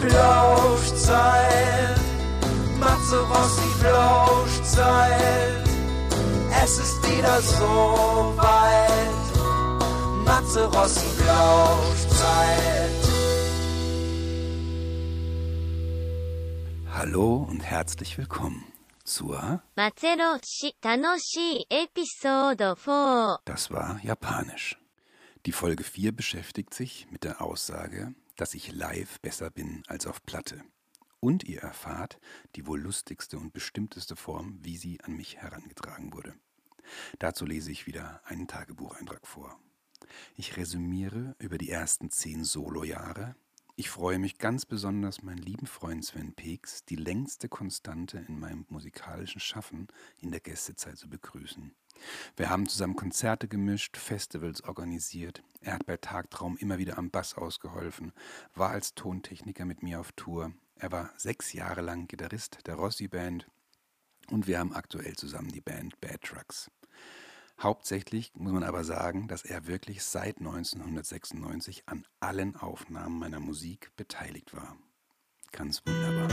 Blauschzeit, Matze Rossi Blauschzeit, es ist wieder so weit, Matze Rossi Blauschzeit. Hallo und herzlich willkommen zur Matzeroshi Tanoshi Episode 4. Das war Japanisch. Die Folge 4 beschäftigt sich mit der Aussage dass ich live besser bin als auf Platte. Und ihr erfahrt die wohl lustigste und bestimmteste Form, wie sie an mich herangetragen wurde. Dazu lese ich wieder einen Tagebucheintrag vor. Ich resümiere über die ersten zehn Solojahre. Ich freue mich ganz besonders, meinen lieben Freund Sven Peeks, die längste Konstante in meinem musikalischen Schaffen in der Gästezeit zu begrüßen. Wir haben zusammen Konzerte gemischt, Festivals organisiert. Er hat bei Tagtraum immer wieder am Bass ausgeholfen, war als Tontechniker mit mir auf Tour. Er war sechs Jahre lang Gitarrist der Rossi Band und wir haben aktuell zusammen die Band Bad Trucks. Hauptsächlich muss man aber sagen, dass er wirklich seit 1996 an allen Aufnahmen meiner Musik beteiligt war. Ganz wunderbar.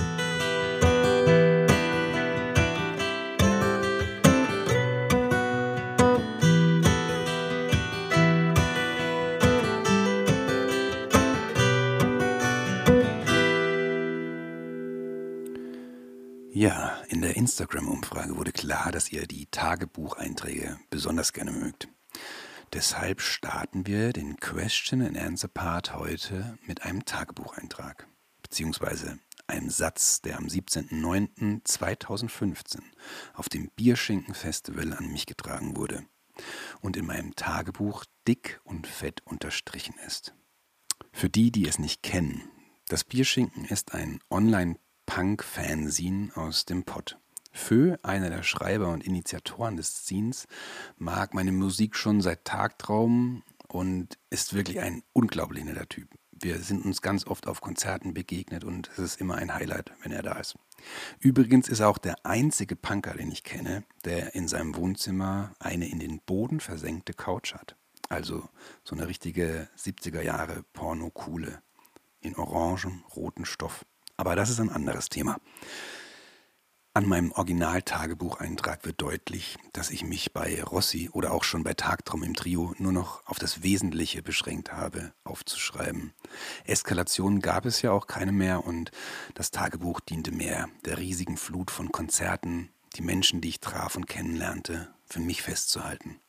Instagram-Umfrage wurde klar, dass ihr die Tagebucheinträge besonders gerne mögt. Deshalb starten wir den Question and Answer Part heute mit einem Tagebucheintrag, beziehungsweise einem Satz, der am 17.09.2015 auf dem Bierschinken-Festival an mich getragen wurde und in meinem Tagebuch dick und fett unterstrichen ist. Für die, die es nicht kennen, das Bierschinken ist ein online Punk-Fanzine aus dem Pott. Fö, einer der Schreiber und Initiatoren des Scenes, mag meine Musik schon seit Tagtraum und ist wirklich ein unglaublich netter Typ. Wir sind uns ganz oft auf Konzerten begegnet und es ist immer ein Highlight, wenn er da ist. Übrigens ist er auch der einzige Punker, den ich kenne, der in seinem Wohnzimmer eine in den Boden versenkte Couch hat. Also so eine richtige 70er Jahre Porno-Kuhle in orangen, roten Stoff. Aber das ist ein anderes Thema. An meinem Original-Tagebucheintrag wird deutlich, dass ich mich bei Rossi oder auch schon bei Tagtraum im Trio nur noch auf das Wesentliche beschränkt habe, aufzuschreiben. Eskalationen gab es ja auch keine mehr und das Tagebuch diente mehr der riesigen Flut von Konzerten, die Menschen, die ich traf und kennenlernte, für mich festzuhalten.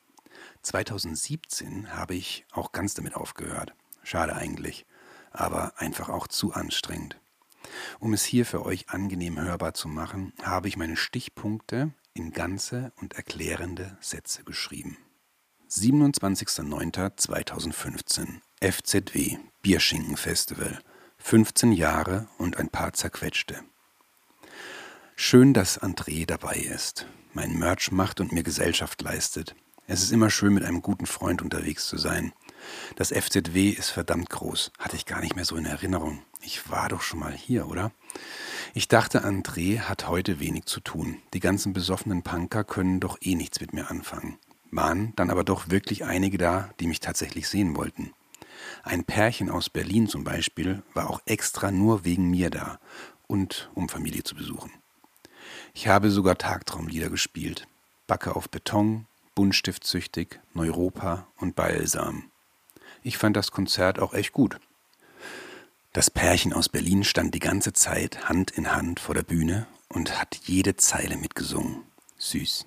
2017 habe ich auch ganz damit aufgehört. Schade eigentlich, aber einfach auch zu anstrengend. Um es hier für euch angenehm hörbar zu machen, habe ich meine Stichpunkte in ganze und erklärende Sätze geschrieben. 27.09.2015 FZW Bierschinken Festival 15 Jahre und ein paar zerquetschte. Schön, dass André dabei ist, mein Merch macht und mir Gesellschaft leistet. Es ist immer schön, mit einem guten Freund unterwegs zu sein. Das FZW ist verdammt groß, hatte ich gar nicht mehr so in Erinnerung. Ich war doch schon mal hier, oder? Ich dachte, André hat heute wenig zu tun. Die ganzen besoffenen Punker können doch eh nichts mit mir anfangen. Waren dann aber doch wirklich einige da, die mich tatsächlich sehen wollten. Ein Pärchen aus Berlin zum Beispiel war auch extra nur wegen mir da und um Familie zu besuchen. Ich habe sogar Tagtraumlieder gespielt. Backe auf Beton, Buntstiftsüchtig, Neuropa und Balsam. Ich fand das Konzert auch echt gut. Das Pärchen aus Berlin stand die ganze Zeit Hand in Hand vor der Bühne und hat jede Zeile mitgesungen. Süß.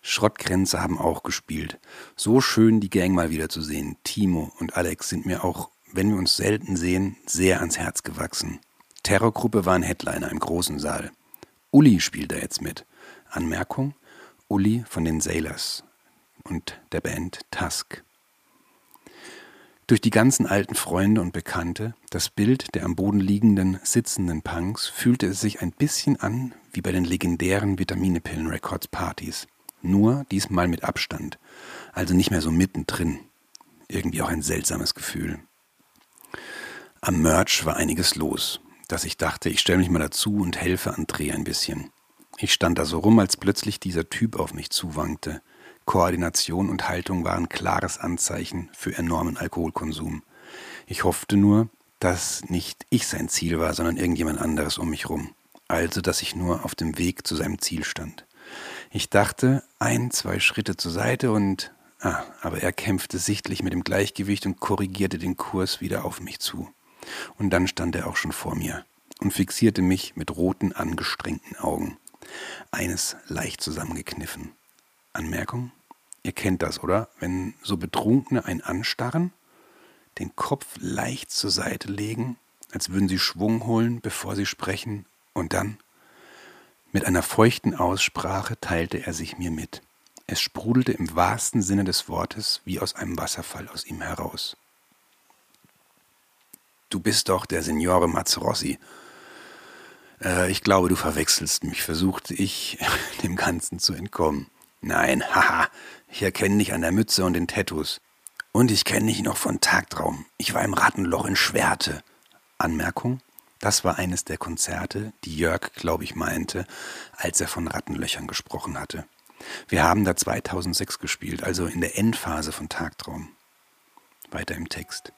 Schrottgrenze haben auch gespielt. So schön, die Gang mal wieder zu sehen. Timo und Alex sind mir auch, wenn wir uns selten sehen, sehr ans Herz gewachsen. Terrorgruppe war ein Headliner im großen Saal. Uli spielt da jetzt mit. Anmerkung: Uli von den Sailors und der Band Tusk. Durch die ganzen alten Freunde und Bekannte, das Bild der am Boden liegenden, sitzenden Punks, fühlte es sich ein bisschen an wie bei den legendären Vitaminepillen Records Partys. Nur diesmal mit Abstand, also nicht mehr so mittendrin. Irgendwie auch ein seltsames Gefühl. Am Merch war einiges los, dass ich dachte, ich stelle mich mal dazu und helfe André ein bisschen. Ich stand da so rum, als plötzlich dieser Typ auf mich zuwankte. Koordination und Haltung waren klares Anzeichen für enormen Alkoholkonsum. Ich hoffte nur, dass nicht ich sein Ziel war, sondern irgendjemand anderes um mich rum. Also, dass ich nur auf dem Weg zu seinem Ziel stand. Ich dachte, ein, zwei Schritte zur Seite und Ah, aber er kämpfte sichtlich mit dem Gleichgewicht und korrigierte den Kurs wieder auf mich zu. Und dann stand er auch schon vor mir und fixierte mich mit roten, angestrengten Augen. Eines leicht zusammengekniffen. Anmerkung? Ihr kennt das, oder? Wenn so Betrunkene einen anstarren, den Kopf leicht zur Seite legen, als würden sie Schwung holen, bevor sie sprechen, und dann, mit einer feuchten Aussprache, teilte er sich mir mit. Es sprudelte im wahrsten Sinne des Wortes wie aus einem Wasserfall aus ihm heraus. Du bist doch der Signore Mazzarossi. Äh, ich glaube, du verwechselst mich, versuchte ich, dem Ganzen zu entkommen. Nein, haha, ich erkenne dich an der Mütze und den Tattoos. Und ich kenne dich noch von Tagtraum. Ich war im Rattenloch in Schwerte. Anmerkung? Das war eines der Konzerte, die Jörg, glaube ich, meinte, als er von Rattenlöchern gesprochen hatte. Wir haben da 2006 gespielt, also in der Endphase von Tagtraum. Weiter im Text.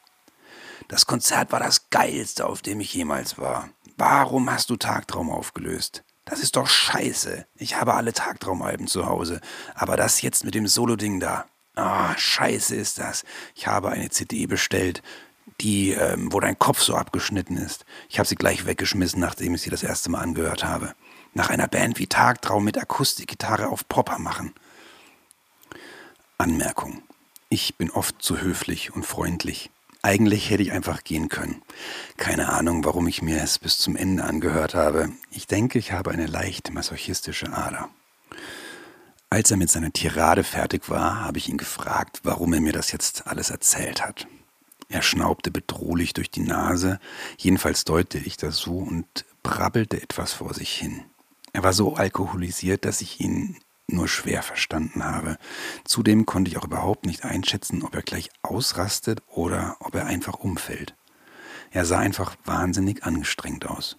Das Konzert war das geilste, auf dem ich jemals war. Warum hast du Tagtraum aufgelöst? Das ist doch scheiße. Ich habe alle Tagtraumalben zu Hause. Aber das jetzt mit dem Solo-Ding da. Ah, scheiße ist das. Ich habe eine CD bestellt, die, ähm, wo dein Kopf so abgeschnitten ist. Ich habe sie gleich weggeschmissen, nachdem ich sie das erste Mal angehört habe nach einer Band wie Tagtraum mit Akustikgitarre auf Popper machen. Anmerkung. Ich bin oft zu höflich und freundlich. Eigentlich hätte ich einfach gehen können. Keine Ahnung, warum ich mir es bis zum Ende angehört habe. Ich denke, ich habe eine leicht masochistische Ader. Als er mit seiner Tirade fertig war, habe ich ihn gefragt, warum er mir das jetzt alles erzählt hat. Er schnaubte bedrohlich durch die Nase, jedenfalls deute ich das so und brabbelte etwas vor sich hin. Er war so alkoholisiert, dass ich ihn nur schwer verstanden habe. Zudem konnte ich auch überhaupt nicht einschätzen, ob er gleich ausrastet oder ob er einfach umfällt. Er sah einfach wahnsinnig angestrengt aus.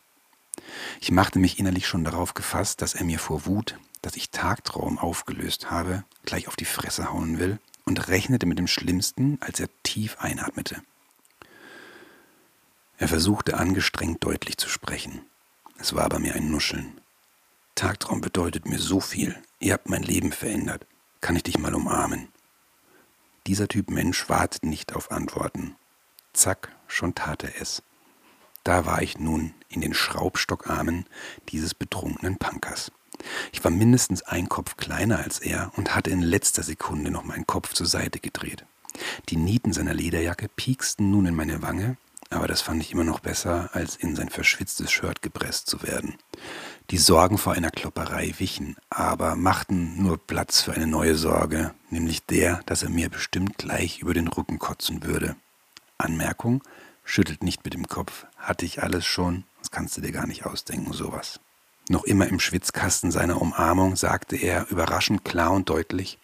Ich machte mich innerlich schon darauf gefasst, dass er mir vor Wut, dass ich Tagtraum aufgelöst habe, gleich auf die Fresse hauen will und rechnete mit dem Schlimmsten, als er tief einatmete. Er versuchte angestrengt deutlich zu sprechen. Es war bei mir ein Nuscheln. Tagtraum bedeutet mir so viel. Ihr habt mein Leben verändert. Kann ich dich mal umarmen? Dieser Typ Mensch wartet nicht auf Antworten. Zack, schon tat er es. Da war ich nun in den Schraubstockarmen dieses betrunkenen Punkers. Ich war mindestens ein Kopf kleiner als er und hatte in letzter Sekunde noch meinen Kopf zur Seite gedreht. Die Nieten seiner Lederjacke pieksten nun in meine Wange, aber das fand ich immer noch besser, als in sein verschwitztes Shirt gepresst zu werden. Die Sorgen vor einer Klopperei wichen, aber machten nur Platz für eine neue Sorge, nämlich der, dass er mir bestimmt gleich über den Rücken kotzen würde. Anmerkung, schüttelt nicht mit dem Kopf, hatte ich alles schon, das kannst du dir gar nicht ausdenken, sowas. Noch immer im Schwitzkasten seiner Umarmung sagte er überraschend klar und deutlich,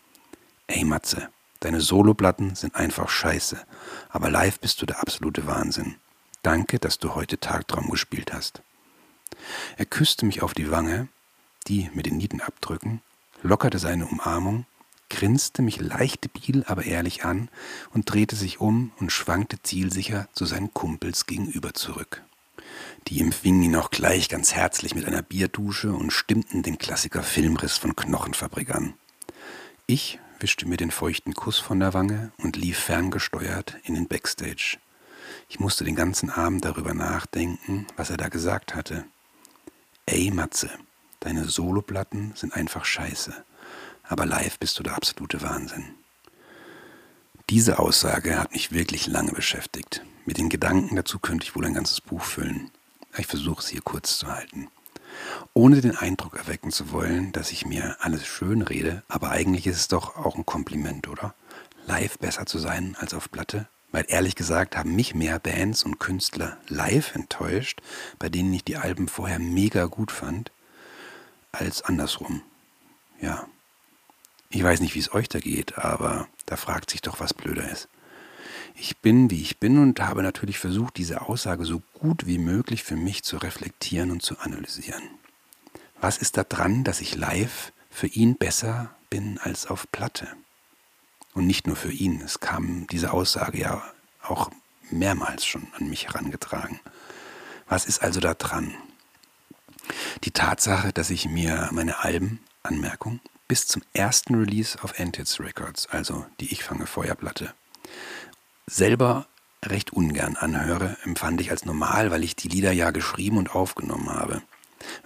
Ey Matze, deine Soloplatten sind einfach scheiße, aber live bist du der absolute Wahnsinn. Danke, dass du heute Tagtraum gespielt hast. Er küsste mich auf die Wange, die mit den Nietenabdrücken, lockerte seine Umarmung, grinste mich leicht debil, aber ehrlich an und drehte sich um und schwankte zielsicher zu seinen Kumpels gegenüber zurück. Die empfingen ihn auch gleich ganz herzlich mit einer Bierdusche und stimmten den Klassiker Filmriss von Knochenfabrik an. Ich wischte mir den feuchten Kuss von der Wange und lief ferngesteuert in den Backstage. Ich musste den ganzen Abend darüber nachdenken, was er da gesagt hatte. Ey Matze, deine Soloplatten sind einfach scheiße, aber live bist du der absolute Wahnsinn. Diese Aussage hat mich wirklich lange beschäftigt. Mit den Gedanken dazu könnte ich wohl ein ganzes Buch füllen. Ich versuche es hier kurz zu halten. Ohne den Eindruck erwecken zu wollen, dass ich mir alles schön rede, aber eigentlich ist es doch auch ein Kompliment, oder? Live besser zu sein als auf Platte? Weil ehrlich gesagt haben mich mehr Bands und Künstler live enttäuscht, bei denen ich die Alben vorher mega gut fand, als andersrum. Ja. Ich weiß nicht, wie es euch da geht, aber da fragt sich doch, was blöder ist. Ich bin, wie ich bin und habe natürlich versucht, diese Aussage so gut wie möglich für mich zu reflektieren und zu analysieren. Was ist da dran, dass ich live für ihn besser bin als auf Platte? Und nicht nur für ihn. Es kam diese Aussage ja auch mehrmals schon an mich herangetragen. Was ist also da dran? Die Tatsache, dass ich mir meine Alben, Anmerkung, bis zum ersten Release auf Antids Records, also die Ich fange Feuerplatte, selber recht ungern anhöre, empfand ich als normal, weil ich die Lieder ja geschrieben und aufgenommen habe.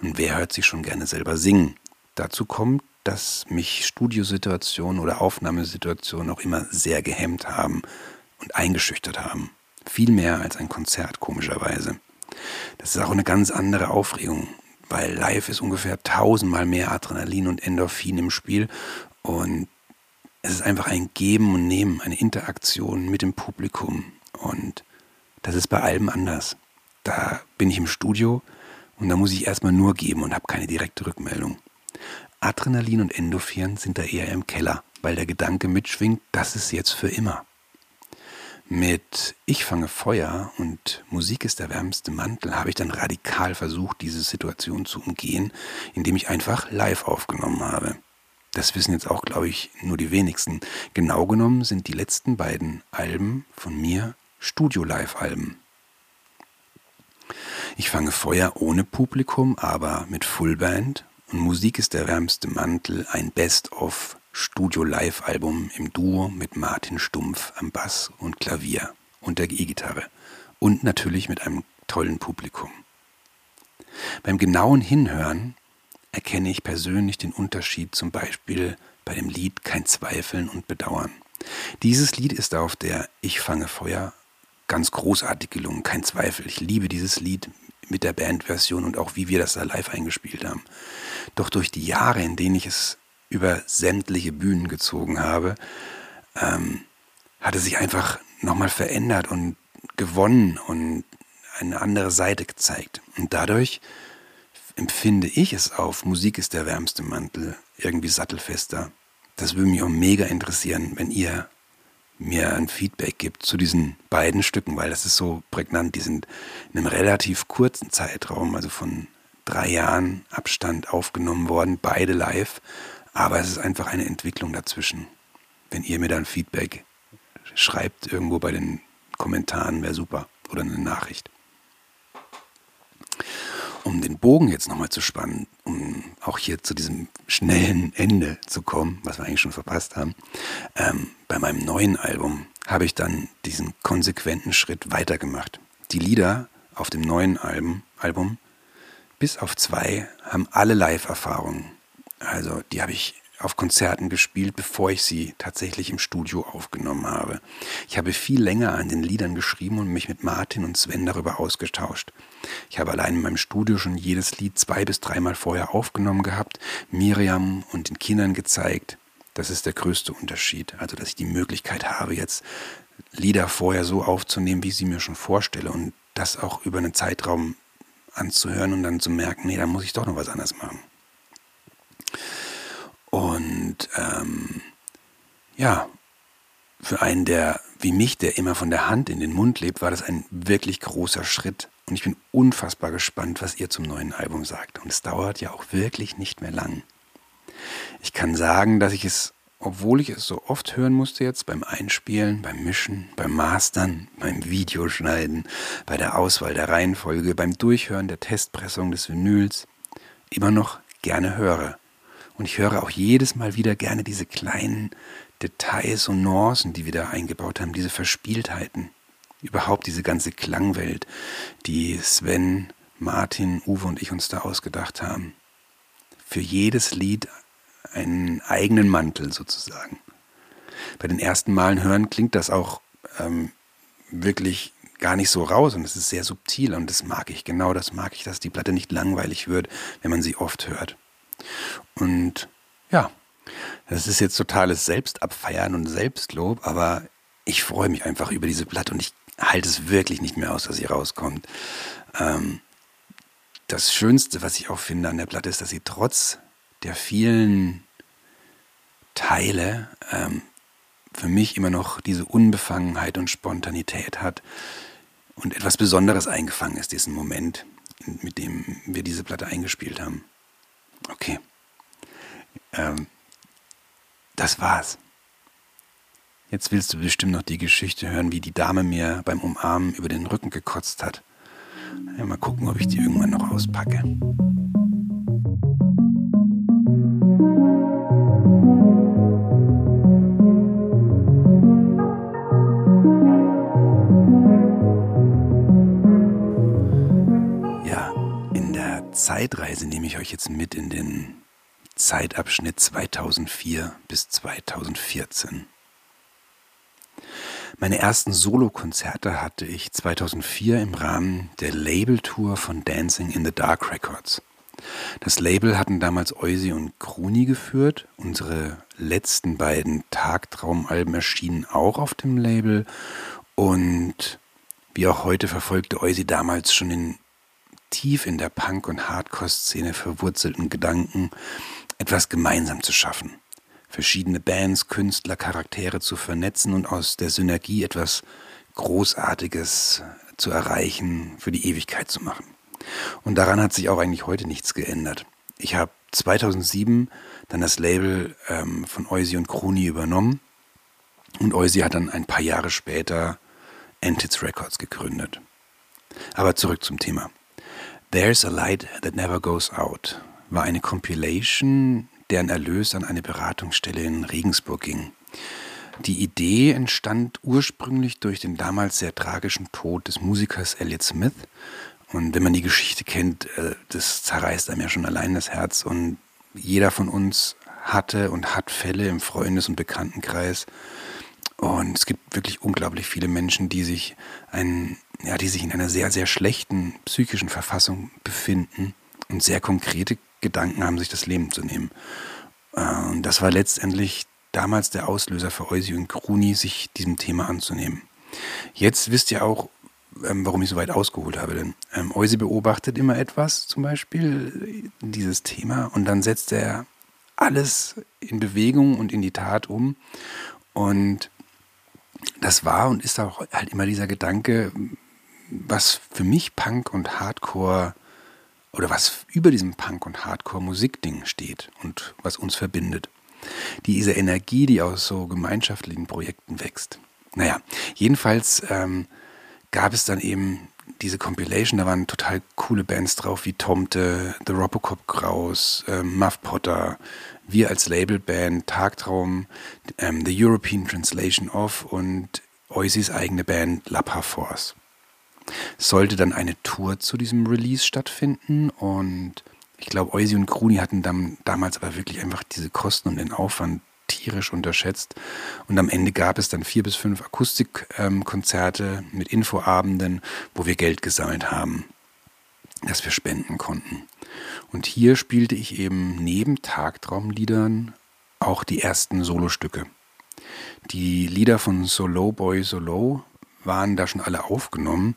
Und wer hört sich schon gerne selber singen? Dazu kommt, dass mich Studiosituationen oder Aufnahmesituationen auch immer sehr gehemmt haben und eingeschüchtert haben. Viel mehr als ein Konzert, komischerweise. Das ist auch eine ganz andere Aufregung, weil live ist ungefähr tausendmal mehr Adrenalin und Endorphin im Spiel und es ist einfach ein Geben und Nehmen, eine Interaktion mit dem Publikum und das ist bei allem anders. Da bin ich im Studio und da muss ich erstmal nur geben und habe keine direkte Rückmeldung. Adrenalin und Endorphin sind da eher im Keller, weil der Gedanke mitschwingt, das ist jetzt für immer. Mit Ich fange Feuer und Musik ist der wärmste Mantel habe ich dann radikal versucht, diese Situation zu umgehen, indem ich einfach live aufgenommen habe. Das wissen jetzt auch, glaube ich, nur die wenigsten. Genau genommen sind die letzten beiden Alben von mir Studio-Live-Alben. Ich fange Feuer ohne Publikum, aber mit Fullband und Musik ist der wärmste Mantel, ein Best-of Studio-Live-Album im Duo mit Martin Stumpf am Bass und Klavier und der E-Gitarre und natürlich mit einem tollen Publikum. Beim genauen Hinhören erkenne ich persönlich den Unterschied zum Beispiel bei dem Lied Kein Zweifeln und Bedauern. Dieses Lied ist auf der Ich fange Feuer ganz großartig gelungen, kein Zweifel. Ich liebe dieses Lied mit der Bandversion und auch wie wir das da live eingespielt haben. Doch durch die Jahre, in denen ich es über sämtliche Bühnen gezogen habe, ähm, hat es sich einfach nochmal verändert und gewonnen und eine andere Seite gezeigt. Und dadurch empfinde ich es auf, Musik ist der wärmste Mantel, irgendwie sattelfester. Das würde mich auch mega interessieren, wenn ihr mir ein Feedback gibt zu diesen beiden Stücken, weil das ist so prägnant. Die sind in einem relativ kurzen Zeitraum, also von drei Jahren Abstand aufgenommen worden, beide live. Aber es ist einfach eine Entwicklung dazwischen. Wenn ihr mir dann Feedback schreibt irgendwo bei den Kommentaren, wäre super. Oder eine Nachricht. Um den Bogen jetzt nochmal zu spannen, um auch hier zu diesem schnellen Ende zu kommen, was wir eigentlich schon verpasst haben, ähm, bei meinem neuen Album habe ich dann diesen konsequenten Schritt weitergemacht. Die Lieder auf dem neuen Album, Album bis auf zwei, haben alle Live-Erfahrungen. Also die habe ich auf Konzerten gespielt, bevor ich sie tatsächlich im Studio aufgenommen habe. Ich habe viel länger an den Liedern geschrieben und mich mit Martin und Sven darüber ausgetauscht. Ich habe allein in meinem Studio schon jedes Lied zwei bis dreimal vorher aufgenommen gehabt, Miriam und den Kindern gezeigt. Das ist der größte Unterschied. Also, dass ich die Möglichkeit habe, jetzt Lieder vorher so aufzunehmen, wie ich sie mir schon vorstelle und das auch über einen Zeitraum anzuhören und dann zu merken, nee, da muss ich doch noch was anderes machen. Und ähm, ja, für einen, der wie mich, der immer von der Hand in den Mund lebt, war das ein wirklich großer Schritt. Und ich bin unfassbar gespannt, was ihr zum neuen Album sagt. Und es dauert ja auch wirklich nicht mehr lang. Ich kann sagen, dass ich es, obwohl ich es so oft hören musste jetzt beim Einspielen, beim Mischen, beim Mastern, beim Videoschneiden, bei der Auswahl der Reihenfolge, beim Durchhören der Testpressung des Vinyls, immer noch gerne höre. Und ich höre auch jedes Mal wieder gerne diese kleinen Details und Nuancen, die wir da eingebaut haben, diese Verspieltheiten. Überhaupt diese ganze Klangwelt, die Sven, Martin, Uwe und ich uns da ausgedacht haben. Für jedes Lied einen eigenen Mantel sozusagen. Bei den ersten Malen hören klingt das auch ähm, wirklich gar nicht so raus und es ist sehr subtil und das mag ich, genau das mag ich, dass die Platte nicht langweilig wird, wenn man sie oft hört. Und ja, das ist jetzt totales Selbstabfeiern und Selbstlob, aber ich freue mich einfach über diese Platte und ich halte es wirklich nicht mehr aus, dass sie rauskommt. Ähm, das Schönste, was ich auch finde an der Platte, ist, dass sie trotz der vielen Teile ähm, für mich immer noch diese Unbefangenheit und Spontanität hat und etwas Besonderes eingefangen ist, diesen Moment, mit dem wir diese Platte eingespielt haben. Okay. Ähm, das war's. Jetzt willst du bestimmt noch die Geschichte hören, wie die Dame mir beim Umarmen über den Rücken gekotzt hat. Mal gucken, ob ich die irgendwann noch auspacke. Zeitreise nehme ich euch jetzt mit in den Zeitabschnitt 2004 bis 2014. Meine ersten Solokonzerte hatte ich 2004 im Rahmen der Labeltour von Dancing in the Dark Records. Das Label hatten damals Eusi und Kruni geführt. Unsere letzten beiden Tagtraumalben erschienen auch auf dem Label. Und wie auch heute verfolgte Eusi damals schon den tief in der Punk- und Hardcore-Szene verwurzelten Gedanken, etwas gemeinsam zu schaffen verschiedene Bands, Künstler, Charaktere zu vernetzen und aus der Synergie etwas Großartiges zu erreichen, für die Ewigkeit zu machen. Und daran hat sich auch eigentlich heute nichts geändert. Ich habe 2007 dann das Label ähm, von Eusi und Kruni übernommen und Eusi hat dann ein paar Jahre später Antids Records gegründet. Aber zurück zum Thema. There's a Light That Never Goes Out war eine Compilation deren Erlös an eine Beratungsstelle in Regensburg ging. Die Idee entstand ursprünglich durch den damals sehr tragischen Tod des Musikers Elliot Smith. Und wenn man die Geschichte kennt, äh, das zerreißt einem ja schon allein das Herz. Und jeder von uns hatte und hat Fälle im Freundes- und Bekanntenkreis. Und es gibt wirklich unglaublich viele Menschen, die sich, ein, ja, die sich in einer sehr, sehr schlechten psychischen Verfassung befinden und sehr konkrete Gedanken haben, sich das Leben zu nehmen. Äh, und das war letztendlich damals der Auslöser für Eusi und Kruni, sich diesem Thema anzunehmen. Jetzt wisst ihr auch, ähm, warum ich so weit ausgeholt habe. Denn ähm, Eusi beobachtet immer etwas, zum Beispiel dieses Thema, und dann setzt er alles in Bewegung und in die Tat um. Und das war und ist auch halt immer dieser Gedanke, was für mich Punk und Hardcore oder was über diesem Punk- und Hardcore-Musikding steht und was uns verbindet. Diese Energie, die aus so gemeinschaftlichen Projekten wächst. Naja, jedenfalls ähm, gab es dann eben diese Compilation, da waren total coole Bands drauf, wie Tomte, The Robocop Kraus, ähm, Muff Potter, wir als Labelband, Tagtraum, ähm, The European Translation of und Oisis eigene Band Lappa Force sollte dann eine Tour zu diesem Release stattfinden und ich glaube, Eusi und Kruni hatten dann damals aber wirklich einfach diese Kosten und den Aufwand tierisch unterschätzt. Und am Ende gab es dann vier bis fünf Akustikkonzerte ähm, mit Infoabenden, wo wir Geld gesammelt haben, das wir spenden konnten. Und hier spielte ich eben neben Tagtraumliedern auch die ersten Solostücke. Die Lieder von Solo Boy Solo waren da schon alle aufgenommen.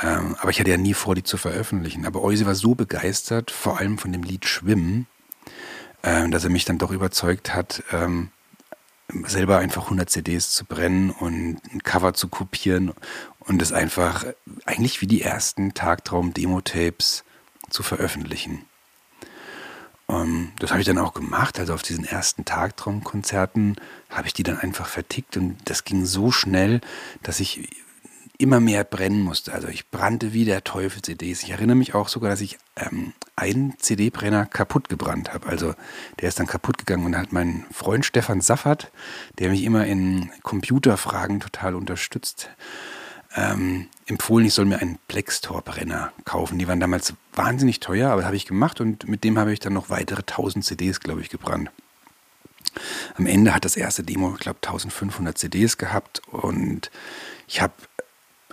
Ähm, aber ich hatte ja nie vor, die zu veröffentlichen. Aber Eusi war so begeistert, vor allem von dem Lied Schwimmen, äh, dass er mich dann doch überzeugt hat, ähm, selber einfach 100 CDs zu brennen und ein Cover zu kopieren und es einfach eigentlich wie die ersten Tagtraum-Demo-Tapes zu veröffentlichen. Ähm, das habe ich dann auch gemacht. Also auf diesen ersten Tagtraumkonzerten habe ich die dann einfach vertickt und das ging so schnell, dass ich immer mehr brennen musste. Also ich brannte wie der Teufel CDs. Ich erinnere mich auch sogar, dass ich ähm, einen CD-Brenner kaputt gebrannt habe. Also der ist dann kaputt gegangen und hat mein Freund Stefan Saffert, der mich immer in Computerfragen total unterstützt, ähm, empfohlen, ich soll mir einen Plextor-Brenner kaufen. Die waren damals wahnsinnig teuer, aber habe ich gemacht und mit dem habe ich dann noch weitere 1000 CDs, glaube ich, gebrannt. Am Ende hat das erste Demo, ich glaube, 1500 CDs gehabt und ich habe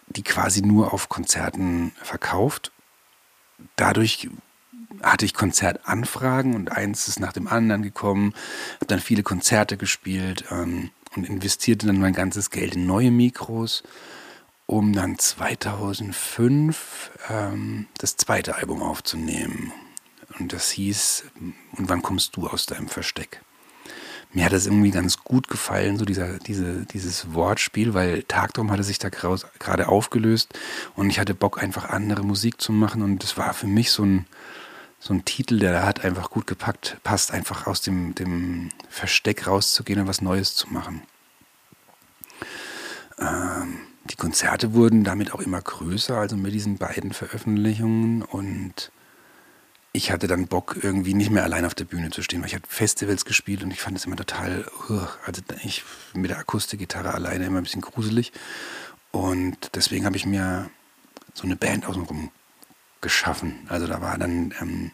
die quasi nur auf Konzerten verkauft. Dadurch hatte ich Konzertanfragen und eins ist nach dem anderen gekommen, habe dann viele Konzerte gespielt ähm, und investierte dann mein ganzes Geld in neue Mikros, um dann 2005 ähm, das zweite Album aufzunehmen. Und das hieß, und wann kommst du aus deinem Versteck? mir hat das irgendwie ganz gut gefallen, so dieser, diese, dieses Wortspiel, weil Tagtraum hatte sich da gerade aufgelöst und ich hatte Bock, einfach andere Musik zu machen und das war für mich so ein, so ein Titel, der hat einfach gut gepackt, passt einfach aus dem, dem Versteck rauszugehen und was Neues zu machen. Ähm, die Konzerte wurden damit auch immer größer, also mit diesen beiden Veröffentlichungen. Und ich hatte dann Bock, irgendwie nicht mehr allein auf der Bühne zu stehen, weil ich hatte Festivals gespielt und ich fand es immer total, also ich mit der Akustikgitarre alleine immer ein bisschen gruselig. Und deswegen habe ich mir so eine Band außenrum geschaffen. Also da war dann ähm,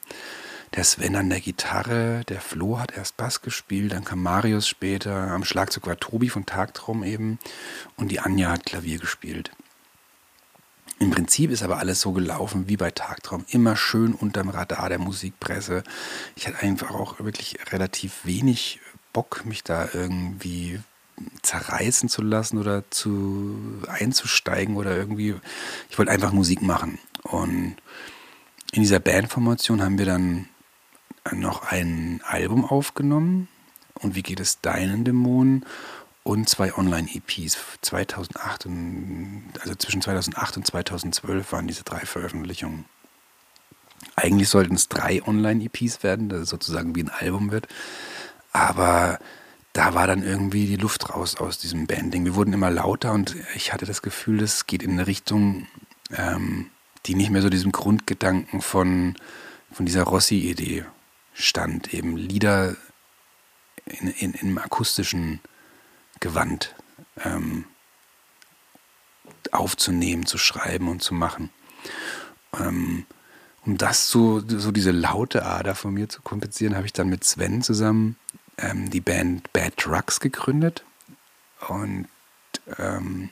der Sven an der Gitarre, der Flo hat erst Bass gespielt, dann kam Marius später, am Schlagzeug war Tobi von Tagtraum eben und die Anja hat Klavier gespielt. Im Prinzip ist aber alles so gelaufen wie bei Tagtraum, immer schön unterm Radar der Musikpresse. Ich hatte einfach auch wirklich relativ wenig Bock, mich da irgendwie zerreißen zu lassen oder zu einzusteigen oder irgendwie. Ich wollte einfach Musik machen. Und in dieser Bandformation haben wir dann noch ein Album aufgenommen und wie geht es deinen Dämonen und zwei Online-EPs 2008 und, also zwischen 2008 und 2012 waren diese drei Veröffentlichungen. Eigentlich sollten es drei Online-EPs werden, dass es sozusagen wie ein Album wird, aber da war dann irgendwie die Luft raus aus diesem Banding. Wir wurden immer lauter und ich hatte das Gefühl, es geht in eine Richtung, ähm, die nicht mehr so diesem Grundgedanken von, von dieser Rossi-Idee stand, eben Lieder in, in, einem akustischen Gewand ähm, aufzunehmen, zu schreiben und zu machen. Ähm, um das so, so diese laute Ader von mir zu kompensieren, habe ich dann mit Sven zusammen ähm, die Band Bad Drugs gegründet und ähm,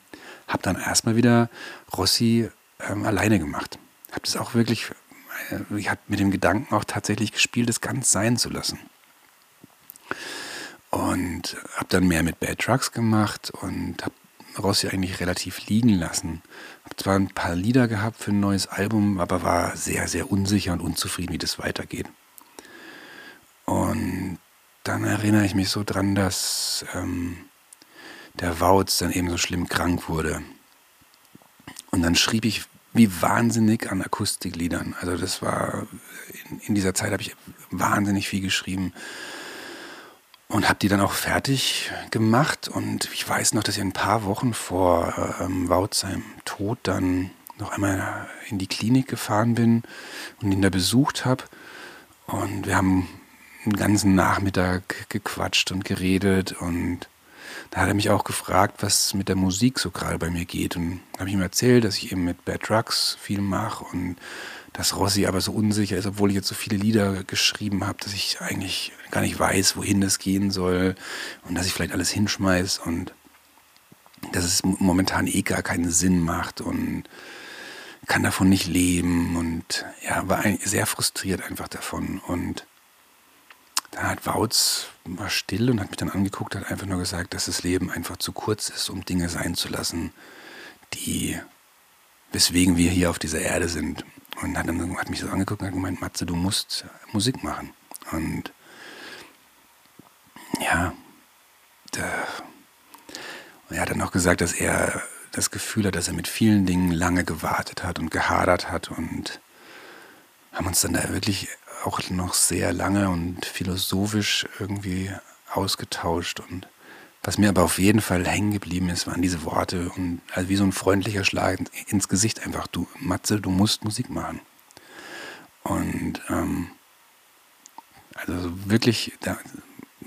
habe dann erstmal wieder Rossi ähm, alleine gemacht. Habe das auch wirklich ich habe mit dem Gedanken auch tatsächlich gespielt, es ganz sein zu lassen. Und habe dann mehr mit Bad Trucks gemacht und habe Rossi eigentlich relativ liegen lassen. Habe zwar ein paar Lieder gehabt für ein neues Album, aber war sehr, sehr unsicher und unzufrieden, wie das weitergeht. Und dann erinnere ich mich so dran, dass ähm, der Wautz dann eben so schlimm krank wurde. Und dann schrieb ich wie wahnsinnig an Akustikliedern. Also das war, in, in dieser Zeit habe ich wahnsinnig viel geschrieben und habe die dann auch fertig gemacht. Und ich weiß noch, dass ich ein paar Wochen vor ähm, Wout seinem Tod dann noch einmal in die Klinik gefahren bin und ihn da besucht habe. Und wir haben einen ganzen Nachmittag gequatscht und geredet und da hat er mich auch gefragt, was mit der Musik so gerade bei mir geht. Und habe ich ihm erzählt, dass ich eben mit Bad Drugs viel mache und dass Rossi aber so unsicher ist, obwohl ich jetzt so viele Lieder geschrieben habe, dass ich eigentlich gar nicht weiß, wohin das gehen soll und dass ich vielleicht alles hinschmeiß und dass es momentan eh gar keinen Sinn macht und kann davon nicht leben und ja, war sehr frustriert einfach davon und dann hat Wautz war still und hat mich dann angeguckt, hat einfach nur gesagt, dass das Leben einfach zu kurz ist, um Dinge sein zu lassen, die, weswegen wir hier auf dieser Erde sind. Und hat, dann, hat mich so angeguckt und hat gemeint, Matze, du musst Musik machen. Und ja, der, er hat dann auch gesagt, dass er das Gefühl hat, dass er mit vielen Dingen lange gewartet hat und gehadert hat und haben uns dann da wirklich auch noch sehr lange und philosophisch irgendwie ausgetauscht. Und was mir aber auf jeden Fall hängen geblieben ist, waren diese Worte und also wie so ein freundlicher Schlag ins Gesicht einfach, du Matze, du musst Musik machen. Und ähm, also wirklich, da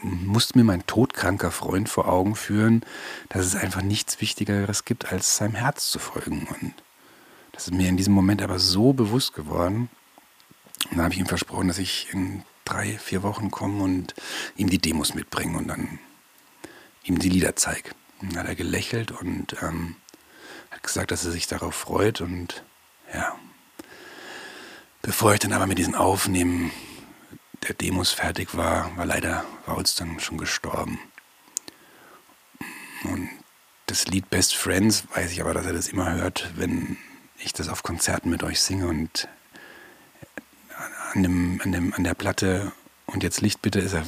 musste mir mein todkranker Freund vor Augen führen, dass es einfach nichts Wichtigeres gibt, als seinem Herz zu folgen. Und das ist mir in diesem Moment aber so bewusst geworden, und dann habe ich ihm versprochen, dass ich in drei, vier Wochen komme und ihm die Demos mitbringe und dann ihm die Lieder zeige. Dann hat er gelächelt und ähm, hat gesagt, dass er sich darauf freut. Und ja, bevor ich dann aber mit diesen Aufnehmen der Demos fertig war, war leider Wauls dann schon gestorben. Und das Lied Best Friends weiß ich aber, dass er das immer hört, wenn ich das auf Konzerten mit euch singe und an, dem, an, dem, an der Platte und jetzt Licht bitte ist er,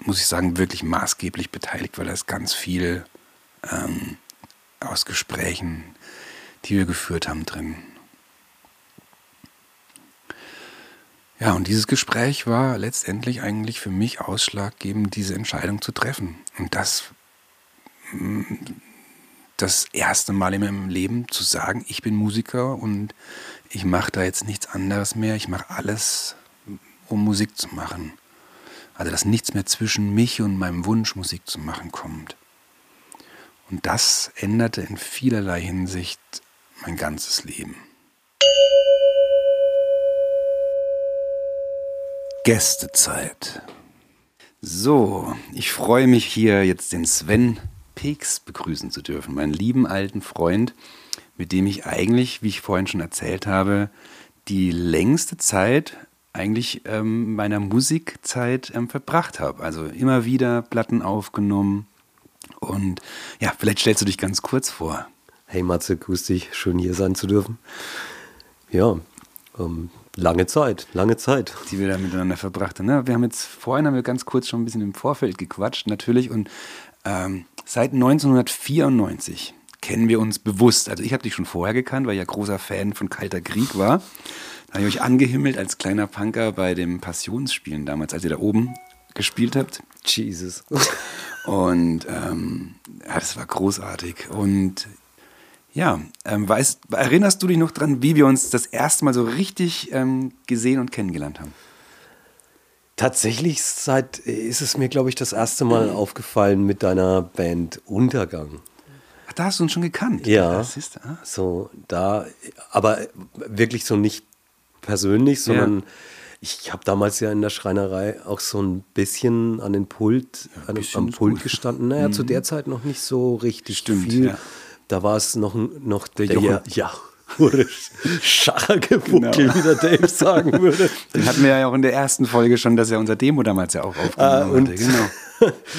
muss ich sagen, wirklich maßgeblich beteiligt, weil ist ganz viel ähm, aus Gesprächen, die wir geführt haben, drin. Ja, und dieses Gespräch war letztendlich eigentlich für mich ausschlaggebend, diese Entscheidung zu treffen. Und das, mm, das erste Mal in meinem Leben zu sagen, ich bin Musiker und ich mache da jetzt nichts anderes mehr. Ich mache alles, um Musik zu machen. Also dass nichts mehr zwischen mich und meinem Wunsch, Musik zu machen, kommt. Und das änderte in vielerlei Hinsicht mein ganzes Leben. Gästezeit. So, ich freue mich hier jetzt den Sven Peeks begrüßen zu dürfen, meinen lieben alten Freund, mit dem ich eigentlich, wie ich vorhin schon erzählt habe, die längste Zeit eigentlich ähm, meiner Musikzeit ähm, verbracht habe. Also immer wieder Platten aufgenommen. Und ja, vielleicht stellst du dich ganz kurz vor. Hey Matze, grüß dich, schön hier sein zu dürfen. Ja, ähm, lange Zeit, lange Zeit. Die wir da miteinander verbracht haben. Ne? Wir haben jetzt vorhin haben wir ganz kurz schon ein bisschen im Vorfeld gequatscht, natürlich. Und ähm, seit 1994 kennen wir uns bewusst. Also ich habe dich schon vorher gekannt, weil ich ja großer Fan von Kalter Krieg war. Da habe ich euch angehimmelt als kleiner Punker bei dem Passionsspielen damals, als ihr da oben gespielt habt. Jesus. Und ähm, ja, das war großartig. Und ja, ähm, weißt, erinnerst du dich noch dran, wie wir uns das erste Mal so richtig ähm, gesehen und kennengelernt haben? Tatsächlich seit, ist es mir, glaube ich, das erste Mal aufgefallen mit deiner Band Untergang. Da hast du uns schon gekannt. Ja. Das ist, ah. So, da, aber wirklich so nicht persönlich, sondern Ja. ich habe damals ja in der Schreinerei auch so ein bisschen an den Pult, an, bisschen am Pult gut. gestanden. Naja, zu der Zeit noch nicht so richtig Stimmt, viel. ja. Da war es noch, noch Der der, Jochen. ja, wurde Schachergebuckel, Genau. wie der Dave sagen würde. Den hatten wir ja auch in der ersten Folge schon, dass er unser Demo damals ja auch aufgenommen und hatte. Genau.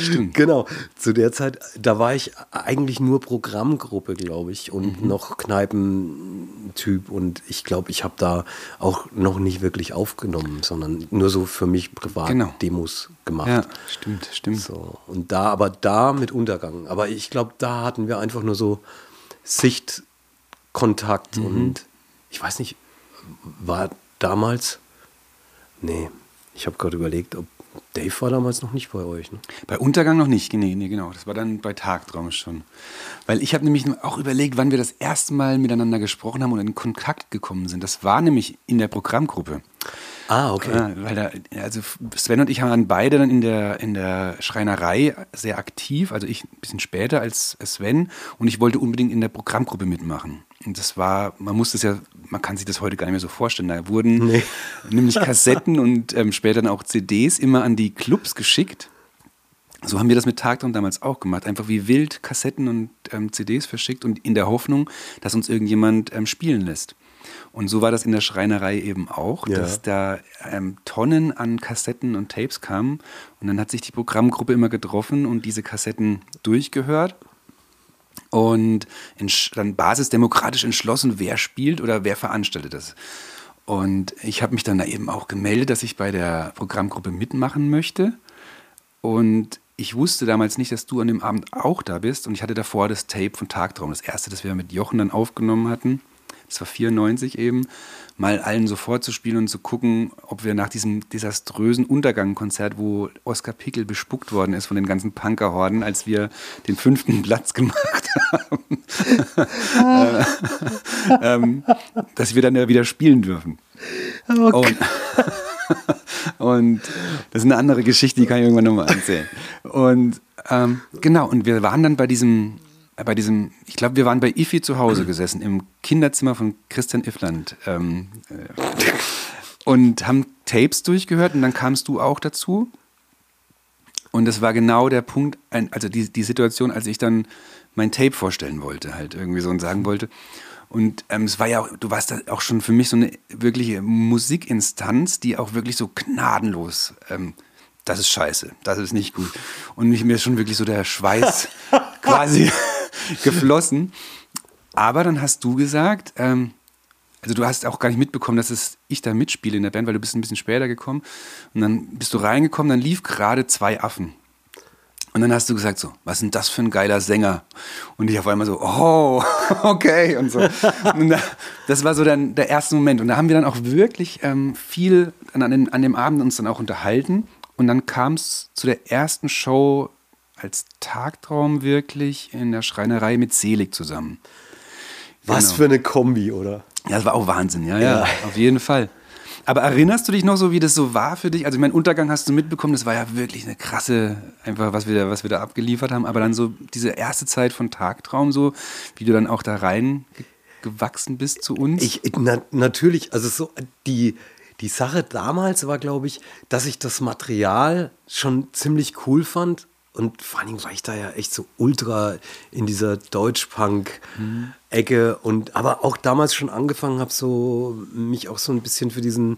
Stimmt. Genau, zu der Zeit, da war ich eigentlich nur Programmgruppe, glaube ich, und Mhm. noch Kneipentyp. Und ich glaube, ich habe da auch noch nicht wirklich aufgenommen, sondern nur so für mich privat Genau. Demos gemacht. Ja, stimmt, stimmt. So, und da, aber da mit Untergang. Aber ich glaube, da hatten wir einfach nur so Sichtkontakt Mhm. und ich weiß nicht, war damals, nee, ich habe gerade überlegt, ob Dave war damals noch nicht bei euch. Ne? Bei Untergang noch nicht, nee, nee, genau. Das war dann bei Tagtraum schon. Weil ich habe nämlich auch überlegt, wann wir das erste Mal miteinander gesprochen haben und in Kontakt gekommen sind. Das war nämlich in der Programmgruppe. Ah, okay. Ja, weil da, also Sven und ich waren beide dann in der, in der Schreinerei sehr aktiv, also ich ein bisschen später als Sven und ich wollte unbedingt in der Programmgruppe mitmachen. Und das war, man muss das ja, man kann sich das heute gar nicht mehr so vorstellen. Da wurden Nee. nämlich Kassetten und ähm, später dann auch CDs immer an die Clubs geschickt. So haben wir das mit Tagtraum damals auch gemacht. Einfach wie wild Kassetten und ähm, CDs verschickt und in der Hoffnung, dass uns irgendjemand ähm, spielen lässt. Und so war das in der Schreinerei eben auch, Ja. dass da ähm, Tonnen an Kassetten und Tapes kamen. Und dann hat sich die Programmgruppe immer getroffen und diese Kassetten durchgehört und dann basisdemokratisch entschlossen, wer spielt oder wer veranstaltet das. Und ich habe mich dann da eben auch gemeldet, dass ich bei der Programmgruppe mitmachen möchte. Und ich wusste damals nicht, dass du an dem Abend auch da bist. Und ich hatte davor das Tape von Tagtraum, das erste, das wir mit Jochen dann aufgenommen hatten. Das war 94 eben, mal allen so vorzuspielen und zu gucken, ob wir nach diesem desaströsen Untergangkonzert, wo Oskar Pickel bespuckt worden ist von den ganzen Punkerhorden, als wir den fünften Platz gemacht haben, äh, ähm, dass wir dann ja wieder spielen dürfen. Und, und das ist eine andere Geschichte, die kann ich irgendwann nochmal erzählen. Und ähm, genau, und wir waren dann bei diesem, bei diesem, ich glaube, wir waren bei Ifi zu Hause gesessen, im Kinderzimmer von Christian Iffland. Ähm, äh, und haben Tapes durchgehört und dann kamst du auch dazu. Und das war genau der Punkt, also die, die Situation, als ich dann mein Tape vorstellen wollte, halt irgendwie so und sagen wollte. Und ähm, es war ja auch, du warst da auch schon für mich so eine wirkliche Musikinstanz, die auch wirklich so gnadenlos, ähm, das ist scheiße, das ist nicht gut. Und mich, mir ist schon wirklich so der Schweiß quasi geflossen. Aber dann hast du gesagt, ähm, also du hast auch gar nicht mitbekommen, dass es ich da mitspiele in der Band, weil du bist ein bisschen später gekommen. Und dann bist du reingekommen, dann lief gerade zwei Affen. Und dann hast du gesagt so, was denn das für ein geiler Sänger? Und ich auf einmal so, oh, okay und so. Und da, das war so dann der erste Moment. Und da haben wir dann auch wirklich ähm, viel an, an dem Abend uns dann auch unterhalten. Und dann kam es zu der ersten Show als Tagtraum wirklich in der Schreinerei mit Selig zusammen. Was Genau. für eine Kombi, oder? Ja, das war auch Wahnsinn, ja, ja, Ja. auf jeden Fall. Aber erinnerst du dich noch so, wie das so war für dich? Also, mein Untergang hast du mitbekommen, das war ja wirklich eine krasse, einfach, was wir da, was wir da abgeliefert haben. Aber dann so diese erste Zeit von Tagtraum, so, wie du dann auch da rein ge- gewachsen bist zu uns. Ich, na, natürlich, also so die, die Sache damals war, glaube ich, dass ich das Material schon ziemlich cool fand. Und vor allen Dingen war ich da ja echt so ultra in dieser Deutschpunk-Ecke. Und aber auch damals schon angefangen habe, so mich auch so ein bisschen für diesen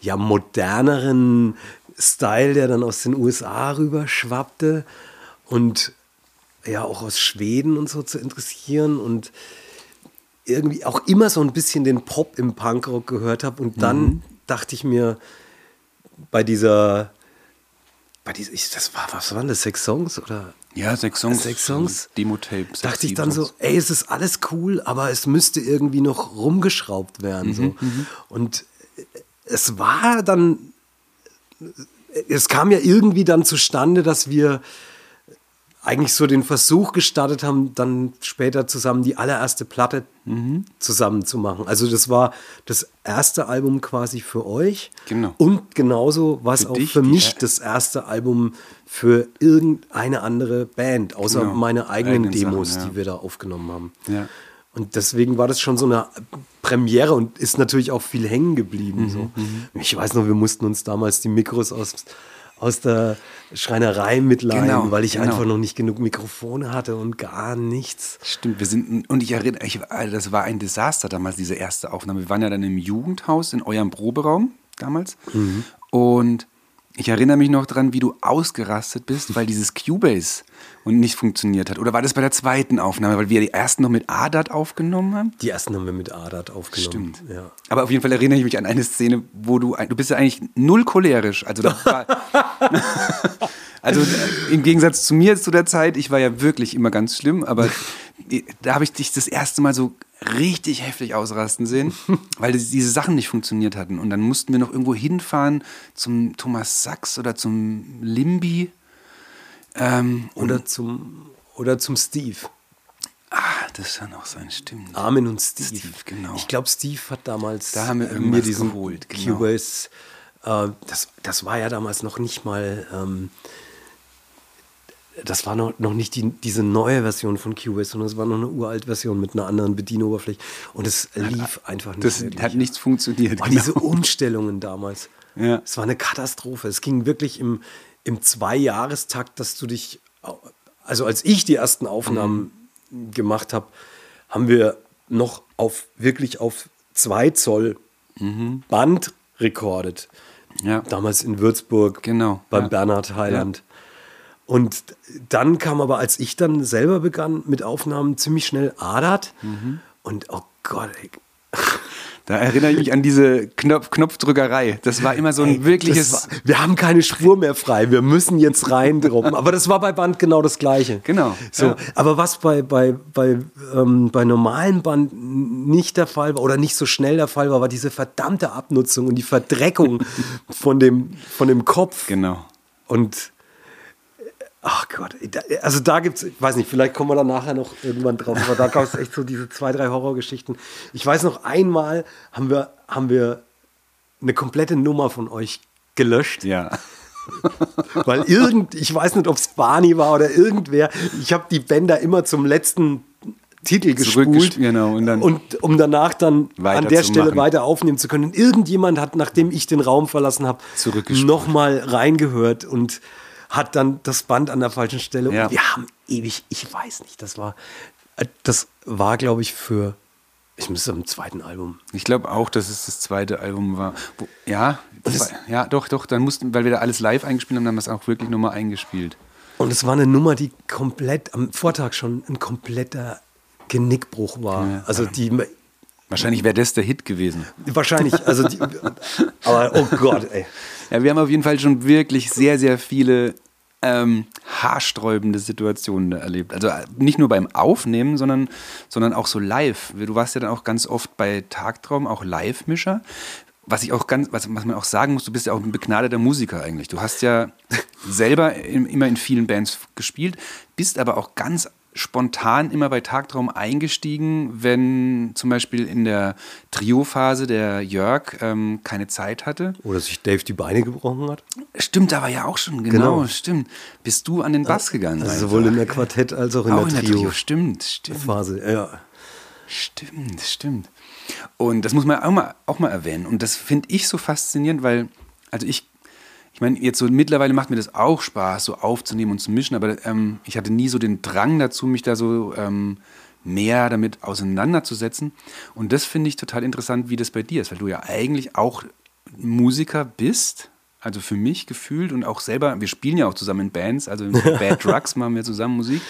ja moderneren Style, der dann aus den USA rüber schwappte und ja auch aus Schweden und so zu interessieren. Und irgendwie auch immer so ein bisschen den Pop im Punkrock gehört habe. Und dann dachte ich mir, bei dieser, das war, was waren das, sechs Songs oder? ja, sechs Songs. Sechs Songs. Demo-Tape. Dachte ich dann so, ey, es ist alles cool, aber es müsste irgendwie noch rumgeschraubt werden. so. Und es war dann, es kam ja irgendwie dann zustande, dass wir eigentlich so den Versuch gestartet haben, dann später zusammen die allererste Platte zusammen zu machen. Also das war das erste Album quasi für euch. Genau. Und genauso war es auch dich für mich das erste Album für irgendeine andere Band, außer Genau. meine eigenen Sachen, Demos, ja. die wir da aufgenommen haben. Ja. Und deswegen war das schon so eine Premiere und ist natürlich auch viel hängen geblieben. Mhm, so. Ich weiß noch, wir mussten uns damals die Mikros aus, aus der Schreinerei mitleihen, Genau, weil ich genau. einfach noch nicht genug Mikrofone hatte und gar nichts. Stimmt, wir sind, und ich erinnere, ich, Alter, das war ein Desaster damals, diese erste Aufnahme. Wir waren ja dann im Jugendhaus in eurem Proberaum damals. Und ich erinnere mich noch dran, wie du ausgerastet bist, weil dieses Cubase und nicht funktioniert hat. Oder war das bei der zweiten Aufnahme, weil wir die ersten noch mit ADAT aufgenommen haben? Die ersten haben wir mit Adat aufgenommen. Stimmt. Ja. Aber auf jeden Fall erinnere ich mich an eine Szene, wo du, du bist ja eigentlich null cholerisch. Also, da war, also im Gegensatz zu mir zu der Zeit, ich war ja wirklich immer ganz schlimm, aber da habe ich dich das erste Mal so richtig heftig ausrasten sehen, weil diese Sachen nicht funktioniert hatten. Und dann mussten wir noch irgendwo hinfahren zum Thomas Sachs oder zum Limbi. Ähm, Oder, zum, oder zum Steve. ah, das ist ja noch sein Stimmt. Armin und Steve. Steve, genau. Ich glaube, Steve hat damals Da haben wir äh, mir diesen geholt, genau. Cubase. Äh, das, das war ja damals noch nicht mal. Ähm, das war noch, noch nicht die, diese neue Version von Cubase, sondern es war noch eine uralt Version mit einer anderen Bedienoberfläche. Und es lief einfach nicht. Das wirklich. hat nichts funktioniert. Oh, genau. diese Umstellungen damals. Ja. Es war eine Katastrophe. Es ging wirklich im, im Zweijahrestakt, dass du dich, also als ich die ersten Aufnahmen Mhm. gemacht habe, haben wir noch auf wirklich auf zwei Zoll Mhm. Band rekordet. Ja. Damals in Würzburg Genau, beim ja. Bernhard Heiland. Und dann kam aber, als ich dann selber begann mit Aufnahmen, ziemlich schnell Adat. Mhm. Und oh Gott, ey, Da erinnere ich mich an diese Knopf Knopfdrückerei. Das war immer so ein Ey, wirkliches. war, wir haben keine Spur mehr frei, wir müssen jetzt reindroppen. Aber das war bei Band genau das Gleiche. Genau, So, ja. Aber was bei, bei, bei, ähm, bei normalen Band nicht der Fall war oder nicht so schnell der Fall war, war diese verdammte Abnutzung und die Verdreckung von, dem, von dem Kopf. genau. Und ach Gott, also da gibt's, ich weiß nicht, vielleicht kommen wir da nachher noch irgendwann drauf, aber da gab es echt so diese zwei, drei Horrorgeschichten. Ich weiß noch, einmal haben wir, haben wir eine komplette Nummer von euch gelöscht, Ja. weil irgend, ich weiß nicht, ob es Barney war oder irgendwer, ich habe die Bänder immer zum letzten Titel gespult, genau, und dann- und um danach dann an der. Stelle weiter aufnehmen zu können. Und irgendjemand hat, nachdem ich den Raum verlassen habe, nochmal reingehört und hat dann das Band an der falschen Stelle. Ja. Und wir haben ewig, ich weiß nicht, das war, äh, das war, glaube ich, für, ich müsste am zweiten Album. Ich glaube auch, dass es das zweite Album war. Wo, ja, war, ja, doch, doch. Dann mussten, weil wir da alles live eingespielt haben, dann haben wir es auch wirklich nochmal eingespielt. Und es war eine Nummer, die komplett, am Vortag schon ein kompletter Genickbruch war. Ja. Also die, Wahrscheinlich wäre das der Hit gewesen. wahrscheinlich, also die, aber oh Gott, ey. Ja, wir haben auf jeden Fall schon wirklich sehr, sehr viele ähm, haarsträubende Situationen erlebt. Also äh, nicht nur beim Aufnehmen, sondern, sondern auch so live. Du warst ja dann auch ganz oft bei Tagtraum, auch Live-Mischer. Was ich auch ganz, was, was man auch sagen muss, du bist ja auch ein begnadeter Musiker eigentlich. Du hast ja selber in, immer in vielen Bands gespielt, bist aber auch ganz spontan immer bei Tagtraum eingestiegen, wenn zum Beispiel in der Trio-Phase der Jörg ähm, keine Zeit hatte. Oder sich Dave die Beine gebrochen hat. Stimmt, aber ja auch schon, genau, Genau. stimmt. Bist du an den Bass gegangen? Also sowohl in der Quartett als auch in auch der in der Trio-Phase. Trio, stimmt, stimmt. Ja. Stimmt, stimmt. Und das muss man auch mal, auch mal erwähnen. Und das finde ich so faszinierend, weil, also ich, ich meine, jetzt so mittlerweile macht mir das auch Spaß, so aufzunehmen und zu mischen, aber ähm, ich hatte nie so den Drang dazu, mich da so ähm, mehr damit auseinanderzusetzen. Und das finde ich total interessant, wie das bei dir ist, weil du ja eigentlich auch Musiker bist. Also für mich gefühlt und auch selber, wir spielen ja auch zusammen in Bands, also in Bad Drugs machen wir zusammen Musik.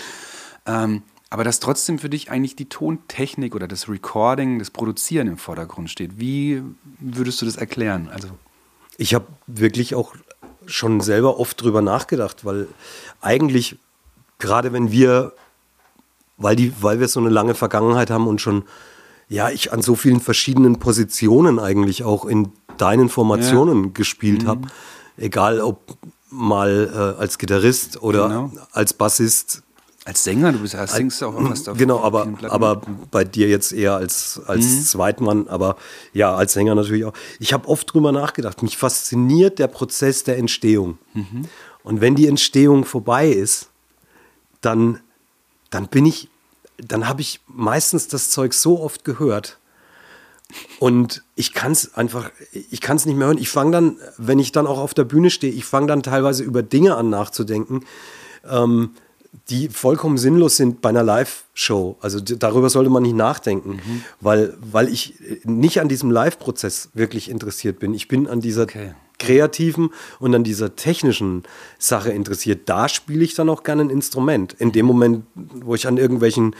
Ähm, aber dass trotzdem für dich eigentlich die Tontechnik oder das Recording, das Produzieren im Vordergrund steht. Wie würdest du das erklären? Also, Ich habe wirklich auch schon selber oft drüber nachgedacht, weil eigentlich, gerade wenn wir, weil, die, weil wir so eine lange Vergangenheit haben und schon, ja, ich an so vielen verschiedenen Positionen eigentlich auch in deinen Formationen gespielt habe, egal ob mal äh, als Gitarrist oder Genau. als Bassist, als Sänger, du bist, singst du auch fast auf Genau, aber, aber bei dir jetzt eher als, als Zweitmann, aber ja, als Sänger natürlich auch. Ich habe oft drüber nachgedacht. Mich fasziniert der Prozess der Entstehung. Und wenn die Entstehung vorbei ist, dann, dann bin ich, dann habe ich meistens das Zeug so oft gehört. Und ich kann es einfach, ich kann es nicht mehr hören. Ich fange dann, wenn ich dann auch auf der Bühne stehe, ich fange dann teilweise über Dinge an nachzudenken, ähm, die vollkommen sinnlos sind bei einer Live-Show. Also darüber sollte man nicht nachdenken, weil, weil ich nicht an diesem Live-Prozess wirklich interessiert bin. Ich bin an dieser Okay. kreativen und an dieser technischen Sache interessiert. Da spiele ich dann auch gerne ein Instrument. In dem Moment, wo ich an irgendwelchen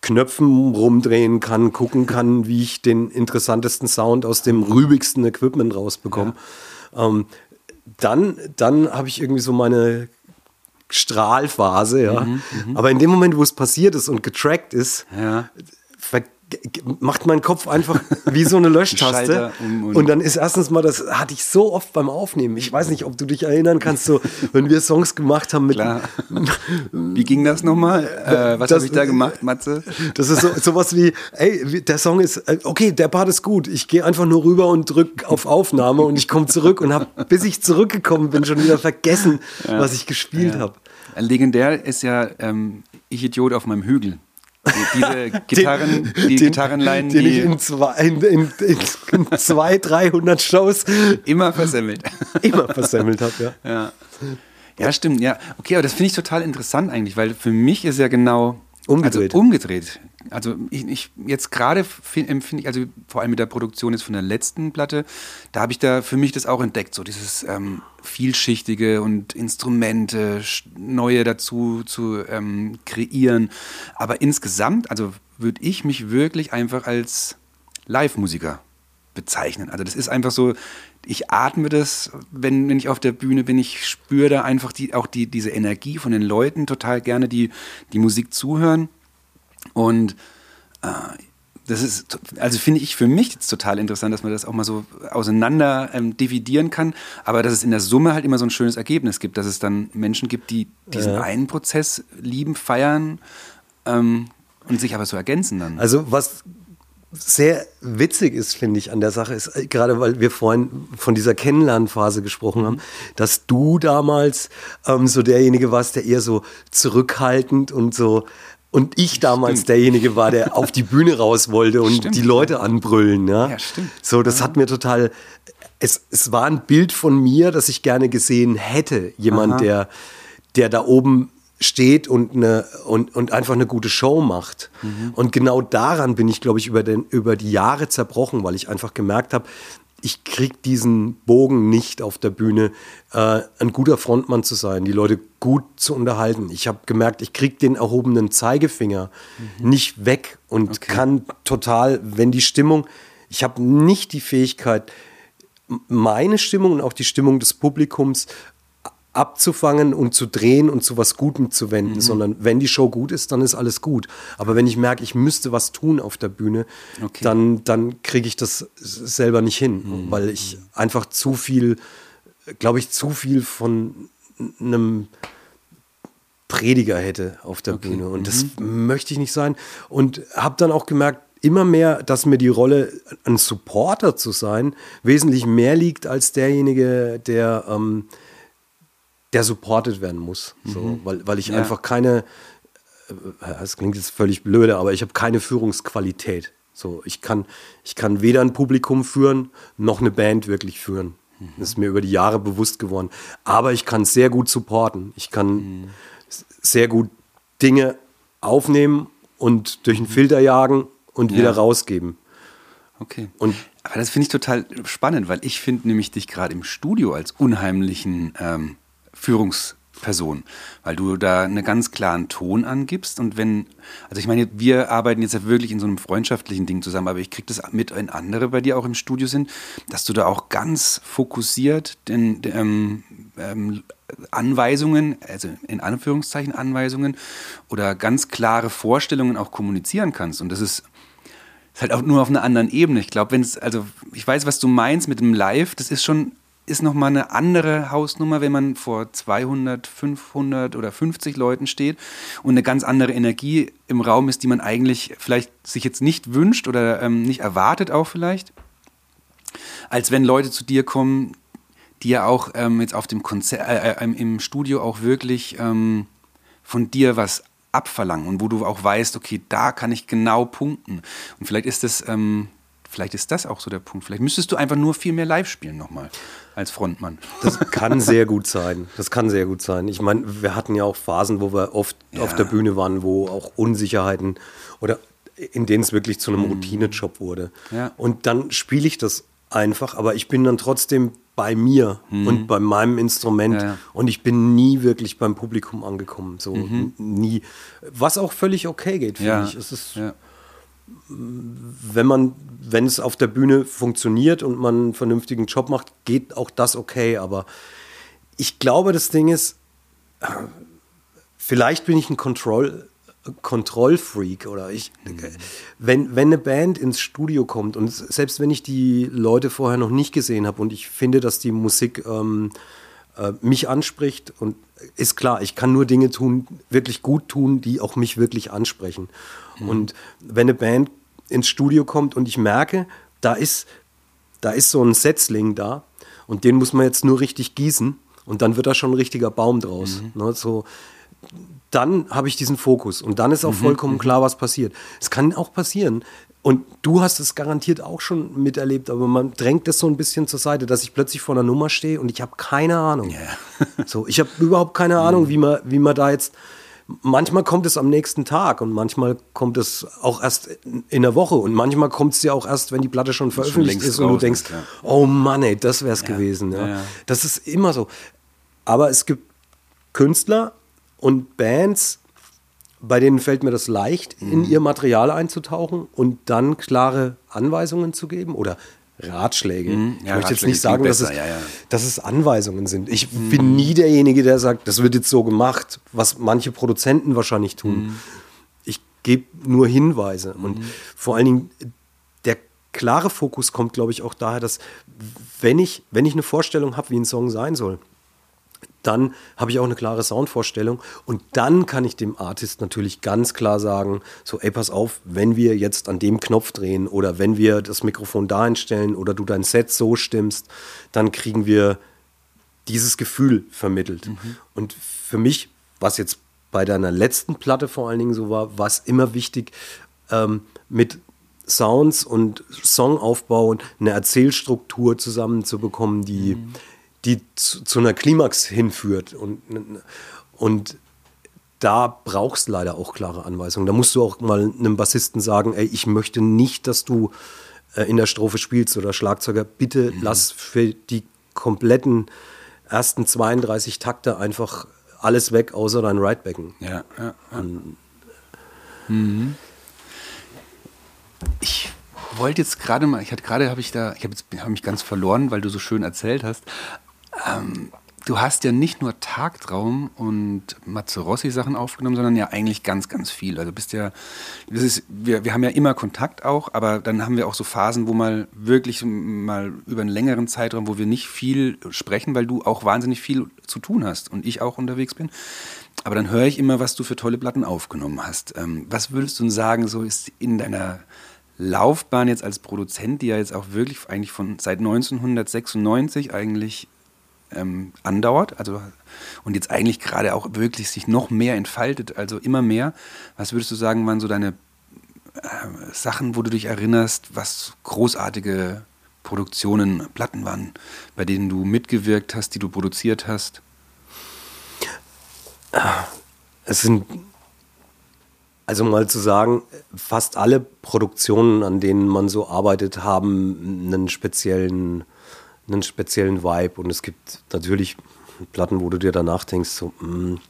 Knöpfen rumdrehen kann, gucken kann, wie ich den interessantesten Sound aus dem rübigsten Equipment rausbekomme. Ähm, dann dann habe ich irgendwie so meine Strahlphase, ja. Aber in dem Moment, wo es passiert ist und getrackt ist, Ja. macht mein Kopf einfach wie so eine Löschtaste. Um und- und dann ist erstens mal, das hatte ich so oft beim Aufnehmen. Ich weiß nicht, ob du dich erinnern kannst, so, wenn wir Songs gemacht haben mit, Klar. Wie ging das nochmal? Äh, was habe ich da gemacht, Matze? Das ist so, sowas wie, ey, der Song ist, äh, okay, der Part ist gut. Ich gehe einfach nur rüber und drück auf Aufnahme und ich komme zurück und habe, bis ich zurückgekommen bin, schon wieder vergessen, was ich gespielt habe. Legendär ist ja ähm, Ich Idiot auf meinem Hügel. Die, diese Gitarren, die Gitarrenleinen, den ich die in zwei, in, in, in zwei 300 Shows immer versemmelt. immer versemmelt habe. Ja. Ja. ja, stimmt. Ja, okay, aber das finde ich total interessant eigentlich, weil für mich ist ja genau Umgedreht. Also umgedreht. Also ich, ich jetzt gerade fi- empfinde ich, also vor allem mit der Produktion jetzt von der letzten Platte, da habe ich da für mich das auch entdeckt, so dieses ähm, vielschichtige und Instrumente, neue dazu zu ähm, kreieren. Aber insgesamt, also würde ich mich wirklich einfach als Live-Musiker bezeichnen. Also das ist einfach so, ich atme das, wenn, wenn ich auf der Bühne bin, ich spüre da einfach die, auch die, diese Energie von den Leuten total gerne, die die Musik zuhören. Und äh, das ist, also finde ich für mich jetzt total interessant, dass man das auch mal so auseinander ähm, dividieren kann, aber dass es in der Summe halt immer so ein schönes Ergebnis gibt, dass es dann Menschen gibt, die diesen einen Prozess lieben, feiern ähm, und sich aber so ergänzen dann. Also was sehr witzig ist, finde ich, an der Sache ist, äh, gerade weil wir vorhin von dieser Kennenlernphase gesprochen haben, dass du damals ähm, so derjenige warst, der eher so zurückhaltend und so und ich damals derjenige war, der auf die Bühne raus wollte und Stimmt. die Leute anbrüllen. Ja, Ja, stimmt. So, das hat mir total. Es, es war ein Bild von mir, das ich gerne gesehen hätte. Jemand, Aha. der, der da oben steht und, eine, und, und einfach eine gute Show macht. Mhm. Und genau daran bin ich, glaube ich, über, den, über die Jahre zerbrochen, weil ich einfach gemerkt habe, ich krieg diesen Bogen nicht auf der Bühne, äh, ein guter Frontmann zu sein, die Leute gut zu unterhalten. Ich habe gemerkt, ich krieg den erhobenen Zeigefinger Mhm. nicht weg und kann total, wenn die Stimmung, ich habe nicht die Fähigkeit, meine Stimmung und auch die Stimmung des Publikums abzufangen und zu drehen und zu was Gutem zu Mhm. wenden, sondern wenn die Show gut ist, dann ist alles gut. Aber wenn ich merke, ich müsste was tun auf der Bühne, Okay. dann, dann kriege ich das selber nicht hin, Mhm. weil ich einfach zu viel, glaube ich, zu viel von einem Prediger hätte auf der Okay. Bühne. Und das möchte ich nicht sein. Und habe dann auch gemerkt, immer mehr, dass mir die Rolle, ein Supporter zu sein, wesentlich mehr liegt als derjenige, der, ähm, der supported werden muss. So, weil, weil ich Ja. einfach keine, äh, das klingt jetzt völlig blöde, aber ich habe keine Führungsqualität. So, ich kann, ich kann weder ein Publikum führen, noch eine Band wirklich führen. Das ist mir über die Jahre bewusst geworden. Aber ich kann sehr gut supporten. Ich kann s- sehr gut Dinge aufnehmen und durch einen Filter jagen und Ja. wieder rausgeben. Okay. Und- Aber das finde ich total spannend, weil ich finde nämlich dich gerade im Studio als unheimlichen ähm, Führungsperson, weil du da einen ganz klaren Ton angibst und wenn, also ich meine, wir arbeiten jetzt ja wirklich in so einem freundschaftlichen Ding zusammen, aber ich kriege das mit, wenn andere bei dir auch im Studio sind, dass du da auch ganz fokussiert den, den ähm, ähm, Anweisungen, also in Anführungszeichen Anweisungen oder ganz klare Vorstellungen auch kommunizieren kannst und das ist ist halt auch nur auf einer anderen Ebene. Ich glaube, wenn es, also ich weiß, was du meinst mit dem Live, das ist schon, ist nochmal eine andere Hausnummer, wenn man vor 200, 500 oder 50 Leuten steht und eine ganz andere Energie im Raum ist, die man eigentlich vielleicht sich jetzt nicht wünscht oder ähm, nicht erwartet auch vielleicht, als wenn Leute zu dir kommen, die ja auch ähm, jetzt auf dem Konzert, äh, äh, im Studio auch wirklich ähm, von dir was abverlangen und wo du auch weißt, okay, da kann ich genau punkten. Und vielleicht ist das, ähm, vielleicht ist das auch so der Punkt. Vielleicht müsstest du einfach nur viel mehr live spielen nochmal als Frontmann. Das kann sehr gut sein. Das kann sehr gut sein. Ich meine, wir hatten ja auch Phasen, wo wir oft Ja. auf der Bühne waren, wo auch Unsicherheiten oder in denen es wirklich zu einem Routinejob wurde. Mhm. Ja. Und dann spiele ich das einfach, aber ich bin dann trotzdem bei mir und bei meinem Instrument Mhm. Ja, ja. und ich bin nie wirklich beim Publikum angekommen. So n- nie. Was auch völlig okay geht, finde Mhm. Ja, ich. Es ist, ja. Wenn man, wenn es auf der Bühne funktioniert und man einen vernünftigen Job macht, geht auch das okay. Aber ich glaube, das Ding ist, vielleicht bin ich ein Control, Kontrollfreak oder ich, wenn, wenn eine Band ins Studio kommt und selbst wenn ich die Leute vorher noch nicht gesehen habe und ich finde, dass die Musik ähm, äh, mich anspricht und ist klar, ich kann nur Dinge tun, wirklich gut tun, die auch mich wirklich ansprechen. Und wenn eine Band ins Studio kommt und ich merke, da ist, da ist so ein Setzling da und den muss man jetzt nur richtig gießen und dann wird da schon ein richtiger Baum draus. Ne, so, dann habe ich diesen Fokus und dann ist auch vollkommen klar, was passiert. Es kann auch passieren. Und du hast es garantiert auch schon miterlebt, aber man drängt das so ein bisschen zur Seite, dass ich plötzlich vor einer Nummer stehe und ich habe keine Ahnung. so, ich habe überhaupt keine Ahnung, wie man, wie man da jetzt. Manchmal kommt es am nächsten Tag und manchmal kommt es auch erst in der Woche und manchmal kommt es ja auch erst, wenn die Platte schon veröffentlicht längst ist und du denkst, ist, ja. oh Mann, ey, das wäre es gewesen. Ja. ja, ja. Das ist immer so. Aber es gibt Künstler und Bands, bei denen fällt mir das leicht, Mhm. in ihr Material einzutauchen und dann klare Anweisungen zu geben oder Ratschläge. ich Ja, möchte jetzt Ratschläge nicht sagen, dass, es, ja, ja. dass es Anweisungen sind. Ich bin nie derjenige, der sagt, das wird jetzt so gemacht, was manche Produzenten wahrscheinlich tun. Ich gebe nur Hinweise. Und vor allen Dingen, der klare Fokus kommt, glaube ich, auch daher, dass wenn ich, wenn ich eine Vorstellung habe, wie ein Song sein soll, dann habe ich auch eine klare Soundvorstellung. Und dann kann ich dem Artist natürlich ganz klar sagen, so ey, pass auf, wenn wir jetzt an dem Knopf drehen oder wenn wir das Mikrofon da einstellen oder du dein Set so stimmst, dann kriegen wir dieses Gefühl vermittelt. Und für mich, was jetzt bei deiner letzten Platte vor allen Dingen so war, war es immer wichtig, ähm, mit Sounds und Songaufbau und eine Erzählstruktur zusammenzubekommen, die, die zu, zu einer Klimax hinführt. Und, und da brauchst du leider auch klare Anweisungen. Da musst du auch mal einem Bassisten sagen, ey, ich möchte nicht, dass du äh, in der Strophe spielst oder Schlagzeuger, bitte lass für die kompletten ersten 32 Takte einfach alles weg, außer dein Ridebacken. Ja, ja, ja. Mhm. Ich wollte jetzt gerade mal, ich hatte gerade, habe ich da, ich habe hab mich ganz verloren, weil du so schön erzählt hast. Ähm, du hast ja nicht nur Tagtraum und Mazzarossi Sachen aufgenommen, sondern ja eigentlich ganz, ganz viel. Also bist ja, das ist, wir, wir haben ja immer Kontakt auch, aber dann haben wir auch so Phasen, wo mal wirklich mal über einen längeren Zeitraum, wo wir nicht viel sprechen, weil du auch wahnsinnig viel zu tun hast und ich auch unterwegs bin. Aber dann höre ich immer, was du für tolle Platten aufgenommen hast. Ähm, was würdest du sagen, so ist in deiner Laufbahn jetzt als Produzent, die ja jetzt auch wirklich eigentlich von seit 1996 eigentlich ähm, andauert, also und jetzt eigentlich gerade auch wirklich sich noch mehr entfaltet, also immer mehr. Was würdest du sagen, waren so deine äh, Sachen, wo du dich erinnerst, was großartige Produktionen, Platten waren, bei denen du mitgewirkt hast, die du produziert hast? Es sind, also mal zu sagen, fast alle Produktionen, an denen man so arbeitet, haben einen speziellen einen speziellen Vibe und es gibt natürlich Platten, wo du dir danach denkst, so, mh, mm,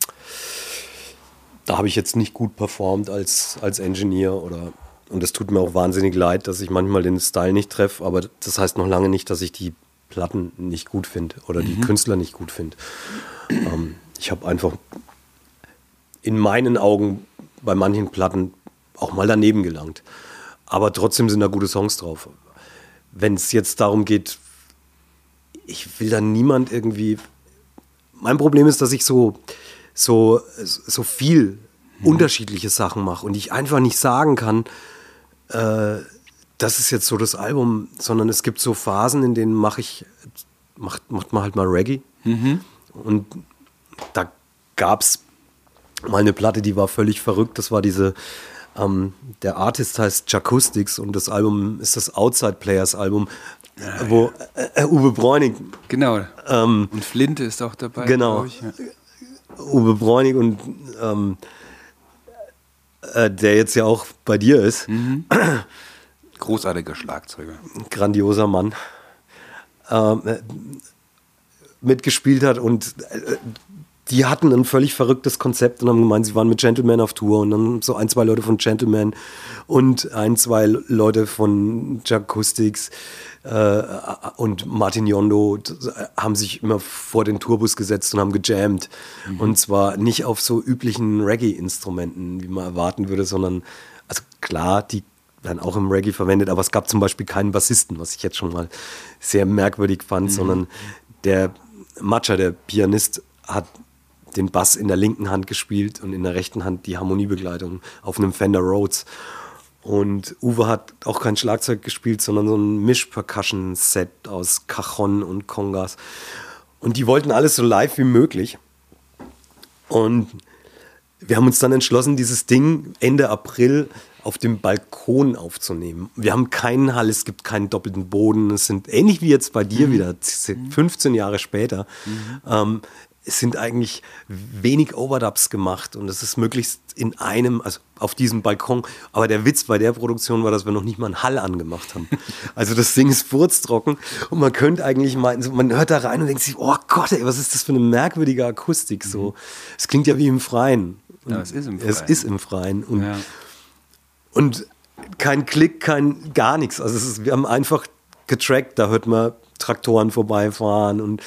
da habe ich jetzt nicht gut performt als, als Engineer oder und es tut mir auch wahnsinnig leid, dass ich manchmal den Style nicht treffe, aber das heißt noch lange nicht, dass ich die Platten nicht gut finde oder die mhm. Künstler nicht gut finde. Ähm, ich habe einfach in meinen Augen bei manchen Platten auch mal daneben gelangt. Aber trotzdem sind da gute Songs drauf. Wenn es jetzt darum geht, ich will da niemand irgendwie. Mein Problem ist, dass ich so, so, so viel hm. unterschiedliche Sachen mache und ich einfach nicht sagen kann, äh, das ist jetzt so das Album, sondern es gibt so Phasen, in denen mache ich, macht, macht man halt mal Reggae. Mhm. Und da gab es mal eine Platte, die war völlig verrückt. Das war diese, ähm, der Artist heißt Jacoustics und das Album ist das Outside Players Album ja, wo äh, äh, Uwe Bräunig. Genau. Ähm, und Flinte ist auch dabei. Genau. Ich, ja. Uwe Bräunig und ähm, äh, der jetzt ja auch bei dir ist. Mhm. Großartiger Schlagzeuger. Grandioser Mann. Ähm, äh, mitgespielt hat und äh, die hatten ein völlig verrücktes Konzept und haben gemeint, sie waren mit Gentleman auf Tour und dann so ein, zwei Leute von Gentleman und ein, zwei Leute von Jacoustics äh, und Martin Yondo haben sich immer vor den Tourbus gesetzt und haben gejammt. Mhm. Und zwar nicht auf so üblichen Reggae-Instrumenten, wie man erwarten würde, sondern, also klar, die werden auch im Reggae verwendet, aber es gab zum Beispiel keinen Bassisten, was ich jetzt schon mal sehr merkwürdig fand, mhm. sondern der Matcha, der Pianist, hat den Bass in der linken Hand gespielt und in der rechten Hand die Harmoniebegleitung auf einem Fender Rhodes. Und Uwe hat auch kein Schlagzeug gespielt, sondern so ein Misch-Percussion-Set aus Cajon und Congas. Und die wollten alles so live wie möglich. Und wir haben uns dann entschlossen, dieses Ding Ende April auf dem Balkon aufzunehmen. Wir haben keinen Hall, es gibt keinen doppelten Boden. Es sind ähnlich wie jetzt bei dir mhm. wieder, 15 Jahre später. Mhm. Ähm, es sind eigentlich wenig Overdubs gemacht und es ist möglichst in einem, also auf diesem Balkon. Aber der Witz bei der Produktion war, dass wir noch nicht mal einen Hall angemacht haben. Also das Ding ist furztrocken und man könnte eigentlich meinen, man hört da rein und denkt sich, oh Gott, ey, was ist das für eine merkwürdige Akustik so. Mhm. Es klingt ja wie im Freien. ja, es ist im Freien. Es ist im Freien. Und, ja. und kein Klick, kein gar nichts. Also ist, wir haben einfach getrackt, da hört man Traktoren vorbeifahren und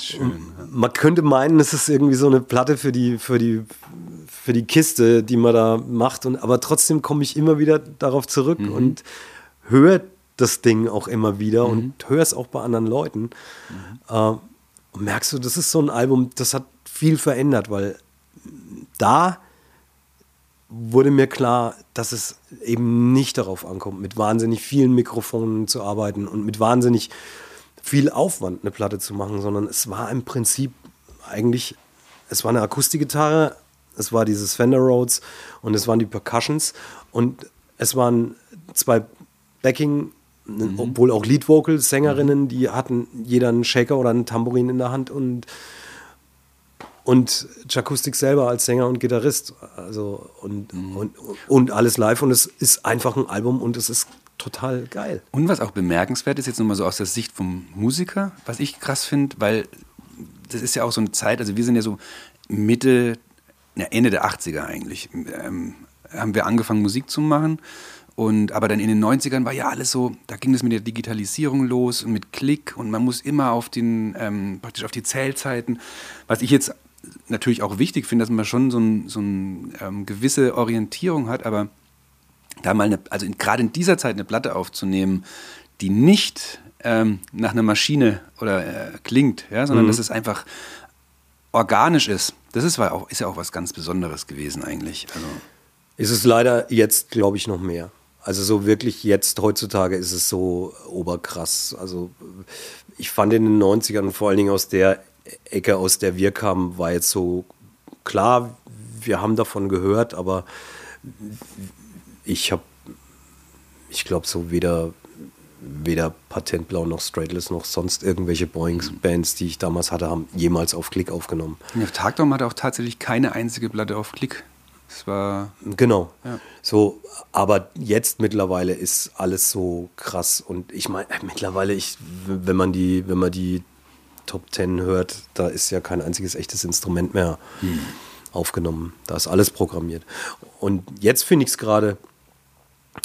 Schön, Man könnte meinen, es ist irgendwie so eine Platte für die, für die, für die Kiste, die man da macht. Und, aber trotzdem komme ich immer wieder darauf zurück mhm. und höre das Ding auch immer wieder mhm. und höre es auch bei anderen Leuten. Mhm. Äh, und merkst du, das ist so ein Album, das hat viel verändert, weil da wurde mir klar, dass es eben nicht darauf ankommt, mit wahnsinnig vielen Mikrofonen zu arbeiten und mit wahnsinnig viel Aufwand, eine Platte zu machen, sondern es war im Prinzip eigentlich, es war eine Akustikgitarre, es war dieses Fender Rhodes und es waren die Percussions und es waren zwei Backing, mhm. obwohl auch Lead Vocal Sängerinnen, mhm. die hatten jeder einen Shaker oder einen Tambourin in der Hand und und Jakustik selber als Sänger und Gitarrist, also und, mhm. und, und alles live und es ist einfach ein Album und es ist total geil. Und was auch bemerkenswert ist, jetzt nochmal so aus der Sicht vom Musiker, was ich krass finde, weil das ist ja auch so eine Zeit, also wir sind ja so Mitte, ja, Ende der 80er eigentlich, ähm, haben wir angefangen Musik zu machen Und, aber dann in den 90ern war ja alles so, da ging es mit der Digitalisierung los und mit Klick und man muss immer auf den, ähm, praktisch auf die Zählzeiten. Was ich jetzt natürlich auch wichtig finde, dass man schon so eine so ein, ähm, gewisse Orientierung hat, aber da mal eine, also gerade in dieser Zeit eine Platte aufzunehmen, die nicht ähm, nach einer Maschine oder äh, klingt, ja, sondern Mhm. dass es einfach organisch ist. Das ist, war auch, ist ja auch was ganz Besonderes gewesen eigentlich. Also, Ist es leider jetzt, glaube ich, noch mehr. Also so wirklich jetzt, heutzutage ist es so oberkrass. Also ich fand in den 90ern, vor allen Dingen aus der Ecke, aus der wir kamen, war jetzt so klar, wir haben davon gehört, aber ich habe, ich glaube so weder, weder Patentblau noch Straightless noch sonst irgendwelche Boeings-Bands, die ich damals hatte, haben jemals auf Klick aufgenommen. ja, Tagtraum hatte auch tatsächlich keine einzige Platte auf Klick. Es war, Genau. Ja. So, aber jetzt mittlerweile ist alles so krass und ich meine mittlerweile ich wenn man die wenn man die Top Ten hört, da ist ja kein einziges echtes Instrument mehr aufgenommen. Da ist alles programmiert. Und jetzt finde ich es gerade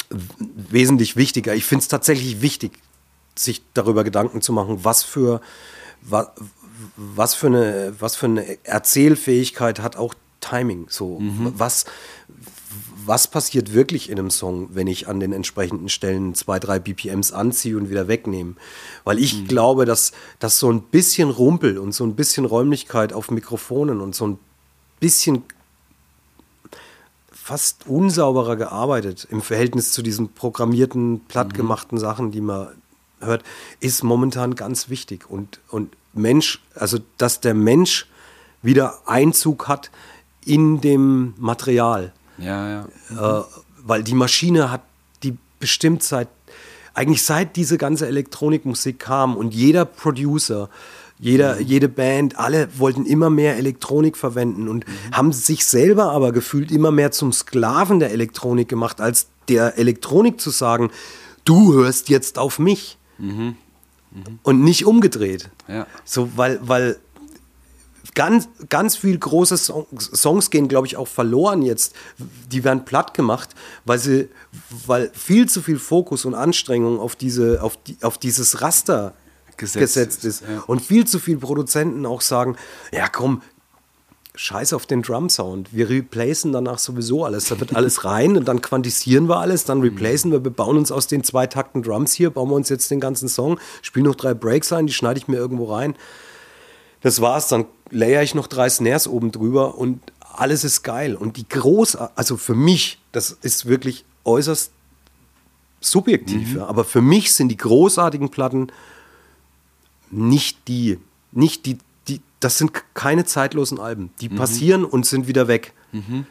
wesentlich wichtiger. Ich finde es tatsächlich wichtig, sich darüber Gedanken zu machen, was für was, was für eine was für eine Erzählfähigkeit hat auch Timing. So was was passiert wirklich in einem Song, wenn ich an den entsprechenden Stellen zwei, drei BPMs anziehe und wieder wegnehme? Weil ich glaube, dass, dass so ein bisschen Rumpel und so ein bisschen Räumlichkeit auf Mikrofonen und so ein bisschen fast unsauberer gearbeitet im Verhältnis zu diesen programmierten, plattgemachten Sachen, die man hört, ist momentan ganz wichtig. Und, und Mensch, also dass der Mensch wieder Einzug hat in dem Material. ja, ja. Äh, weil die Maschine hat die bestimmt seit, eigentlich seit diese ganze Elektronikmusik kam und jeder Producer, jeder, jede Band, alle wollten immer mehr Elektronik verwenden und haben sich selber aber gefühlt immer mehr zum Sklaven der Elektronik gemacht, als der Elektronik zu sagen, du hörst jetzt auf mich. Und nicht umgedreht. Ja. So, weil, weil ganz, ganz viel große Songs, Songs gehen, glaube ich, auch verloren jetzt. Die werden platt gemacht, weil sie, weil viel zu viel Fokus und Anstrengung auf diese, auf die, auf dieses Raster Gesetzt gesetzt, ist, ist. ja. Und viel zu viele Produzenten auch sagen, ja komm, scheiß auf den Drum-Sound. Wir replacen danach sowieso alles. Da wird alles rein und dann quantisieren wir alles, dann replacen wir, wir bauen uns aus den zwei Takten Drums hier, bauen wir uns jetzt den ganzen Song, spielen noch drei Breaks ein, die schneide ich mir irgendwo rein. Das war's, dann layer ich noch drei Snares oben drüber und alles ist geil. Und die groß, also für mich, das ist wirklich äußerst subjektiv, ja, aber für mich sind die großartigen Platten nicht die, nicht die, die, das sind keine zeitlosen Alben. Die passieren und sind wieder weg.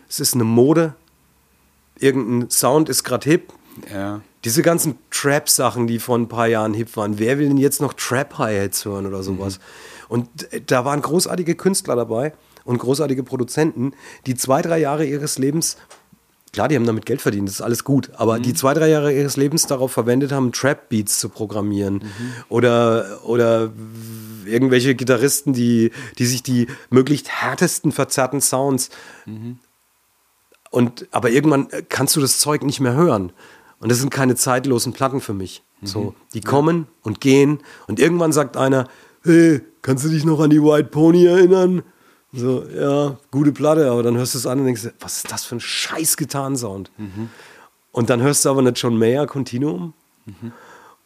Es ist eine Mode, irgendein Sound ist gerade hip. ja. Diese ganzen Trap-Sachen, die vor ein paar Jahren hip waren, wer will denn jetzt noch Trap-Hi-Hats hören oder sowas? Und äh, da waren großartige Künstler dabei und großartige Produzenten, die zwei, drei Jahre ihres Lebens, klar, die haben damit Geld verdient, das ist alles gut, aber die zwei, drei Jahre ihres Lebens darauf verwendet haben, Trap-Beats zu programmieren oder, oder irgendwelche Gitarristen, die, die sich die möglichst härtesten, verzerrten Sounds und, aber irgendwann kannst du das Zeug nicht mehr hören. Und das sind keine zeitlosen Platten für mich. So, die kommen und gehen. Und irgendwann sagt einer, hey, kannst du dich noch an die White Pony erinnern? So, ja, gute Platte, aber dann hörst du es an und denkst, was ist das für ein scheiß Gitarrensound? Und dann hörst du aber nicht John Mayer Continuum.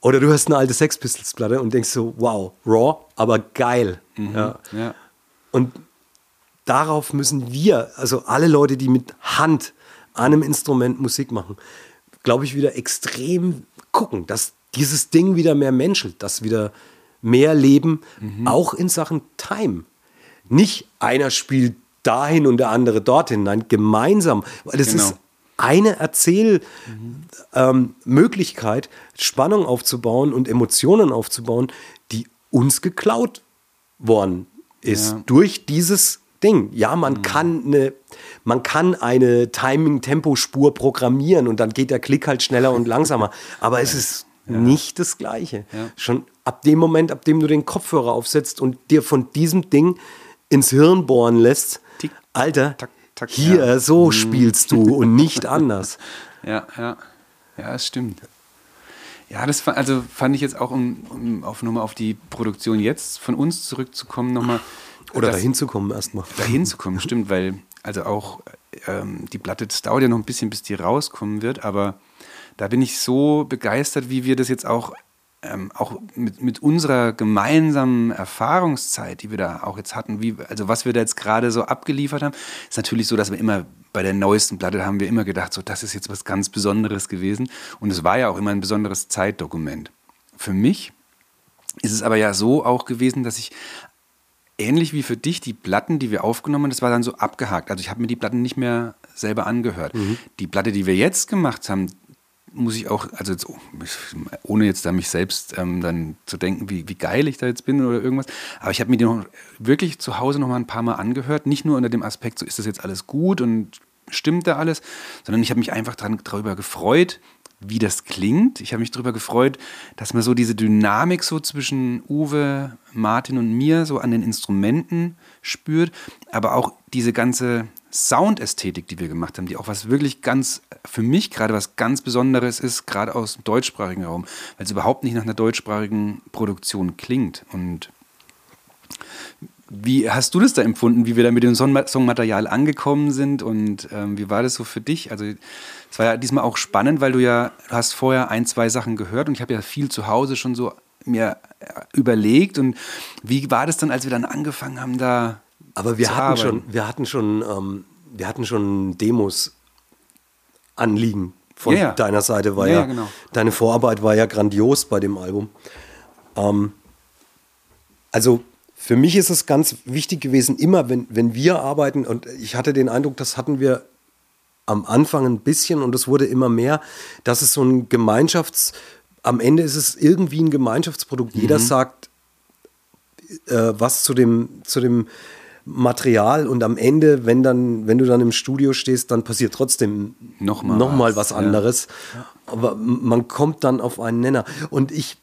Oder du hörst eine alte Sex Pistols Platte und denkst so, wow, raw, aber geil. Ja. ja. Und darauf müssen wir, also alle Leute, die mit Hand an einem Instrument Musik machen, glaube ich, wieder extrem gucken, dass dieses Ding wieder mehr menschelt, dass wieder mehr Leben, auch in Sachen Time. Nicht einer spielt dahin und der andere dorthin, nein, gemeinsam. Weil es Genau. ist eine Erzählmöglichkeit, ähm, Möglichkeit, Spannung aufzubauen und Emotionen aufzubauen, die uns geklaut worden ist Ja. durch dieses Ding. Ja, man kann eine, man kann eine Timing-Tempo-Spur programmieren und dann geht der Klick halt schneller und langsamer. Aber es ist nicht das Gleiche. Ja. Schon ab dem Moment, ab dem du den Kopfhörer aufsetzt und dir von diesem Ding ins Hirn bohren lässt, Tick, Alter, tack, tack, hier, ja. so spielst du und nicht anders. Ja, ja. Ja, das stimmt. Ja, das fa- also fand ich jetzt auch, um, um auf, nochmal auf die Produktion jetzt von uns zurückzukommen, nochmal. Oder dahin zu kommen erstmal. dahin zu kommen, stimmt, weil also auch ähm, die Platte, das dauert ja noch ein bisschen, bis die rauskommen wird, aber da bin ich so begeistert, wie wir das jetzt auch, ähm, auch mit, mit unserer gemeinsamen Erfahrungszeit, die wir da auch jetzt hatten, wie, also was wir da jetzt gerade so abgeliefert haben, ist natürlich so, dass wir immer bei der neuesten Platte haben wir immer gedacht, so das ist jetzt was ganz Besonderes gewesen und es war ja auch immer ein besonderes Zeitdokument. Für mich ist es aber ja so auch gewesen, dass ich ähnlich wie für dich die Platten, die wir aufgenommen haben, das war dann so abgehakt. Also ich habe mir die Platten nicht mehr selber angehört. Die Platte, die wir jetzt gemacht haben, muss ich auch, also jetzt, oh, ohne jetzt da mich selbst ähm, dann zu denken, wie, wie geil ich da jetzt bin oder irgendwas, aber ich habe mir die noch wirklich zu Hause noch mal ein paar Mal angehört, nicht nur unter dem Aspekt, so ist das jetzt alles gut und stimmt da alles, sondern ich habe mich einfach dran, darüber gefreut, wie das klingt. Ich habe mich darüber gefreut, dass man so diese Dynamik so zwischen Uwe, Martin und mir so an den Instrumenten spürt, aber auch diese ganze Soundästhetik, die wir gemacht haben, die auch was wirklich ganz, für mich gerade was ganz Besonderes ist, gerade aus dem deutschsprachigen Raum, weil es überhaupt nicht nach einer deutschsprachigen Produktion klingt. Und wie hast du das da empfunden, wie wir da mit dem Song- Songmaterial angekommen sind und ähm, wie war das so für dich? Also es war ja diesmal auch spannend, weil du ja, du hast vorher ein, zwei Sachen gehört und ich habe ja viel zu Hause schon so mir äh, überlegt und wie war das dann, als wir dann angefangen haben, da Aber wir hatten arbeiten? schon, wir hatten schon, ähm, wir hatten schon Demos anliegen von Ja, ja. deiner Seite. War Ja, ja, genau. Deine Vorarbeit war ja grandios bei dem Album. Ähm, also für mich ist es ganz wichtig gewesen, immer wenn, wenn wir arbeiten, und ich hatte den Eindruck, das hatten wir am Anfang ein bisschen und es wurde immer mehr, dass es so ein Gemeinschafts-, am Ende ist es irgendwie ein Gemeinschaftsprodukt. Jeder sagt äh, was zu dem, zu dem Material und am Ende, wenn dann, wenn du dann im Studio stehst, dann passiert trotzdem Nochmal noch mal was, was anderes. Aber m- man kommt dann auf einen Nenner. Und ich,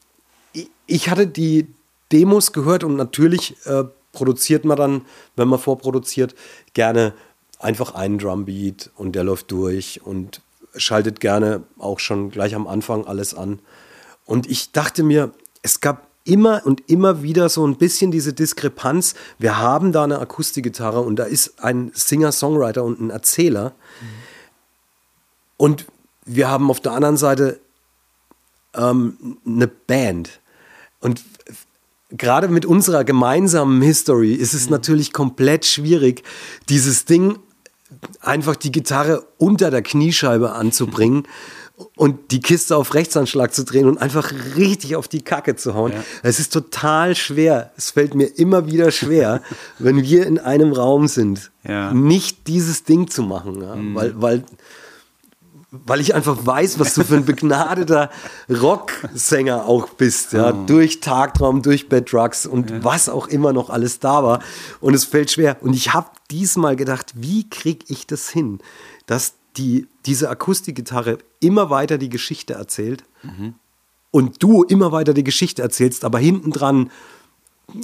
ich- ich hatte die Demos gehört und natürlich äh, produziert man dann, wenn man vorproduziert, gerne einfach einen Drumbeat und der läuft durch und schaltet gerne auch schon gleich am Anfang alles an. Und ich dachte mir, es gab immer und immer wieder so ein bisschen diese Diskrepanz. Wir haben da eine Akustikgitarre und da ist ein Singer-Songwriter und ein Erzähler. Und wir haben auf der anderen Seite ähm, eine Band. Und gerade mit unserer gemeinsamen History ist es natürlich komplett schwierig, dieses Ding einfach die Gitarre unter der Kniescheibe anzubringen und die Kiste auf Rechtsanschlag zu drehen und einfach richtig auf die Kacke zu hauen. Es ist total schwer. Es fällt mir immer wieder schwer, wenn wir in einem Raum sind, Ja. nicht dieses Ding zu machen, ja? weil, weil weil ich einfach weiß, was du für ein begnadeter Rocksänger auch bist, ja, durch Tagtraum, durch Bad Drugs und was auch immer noch alles da war. Und es fällt schwer. Und ich habe diesmal gedacht, wie kriege ich das hin, dass die, diese Akustikgitarre immer weiter die Geschichte erzählt und du immer weiter die Geschichte erzählst, aber hinten dran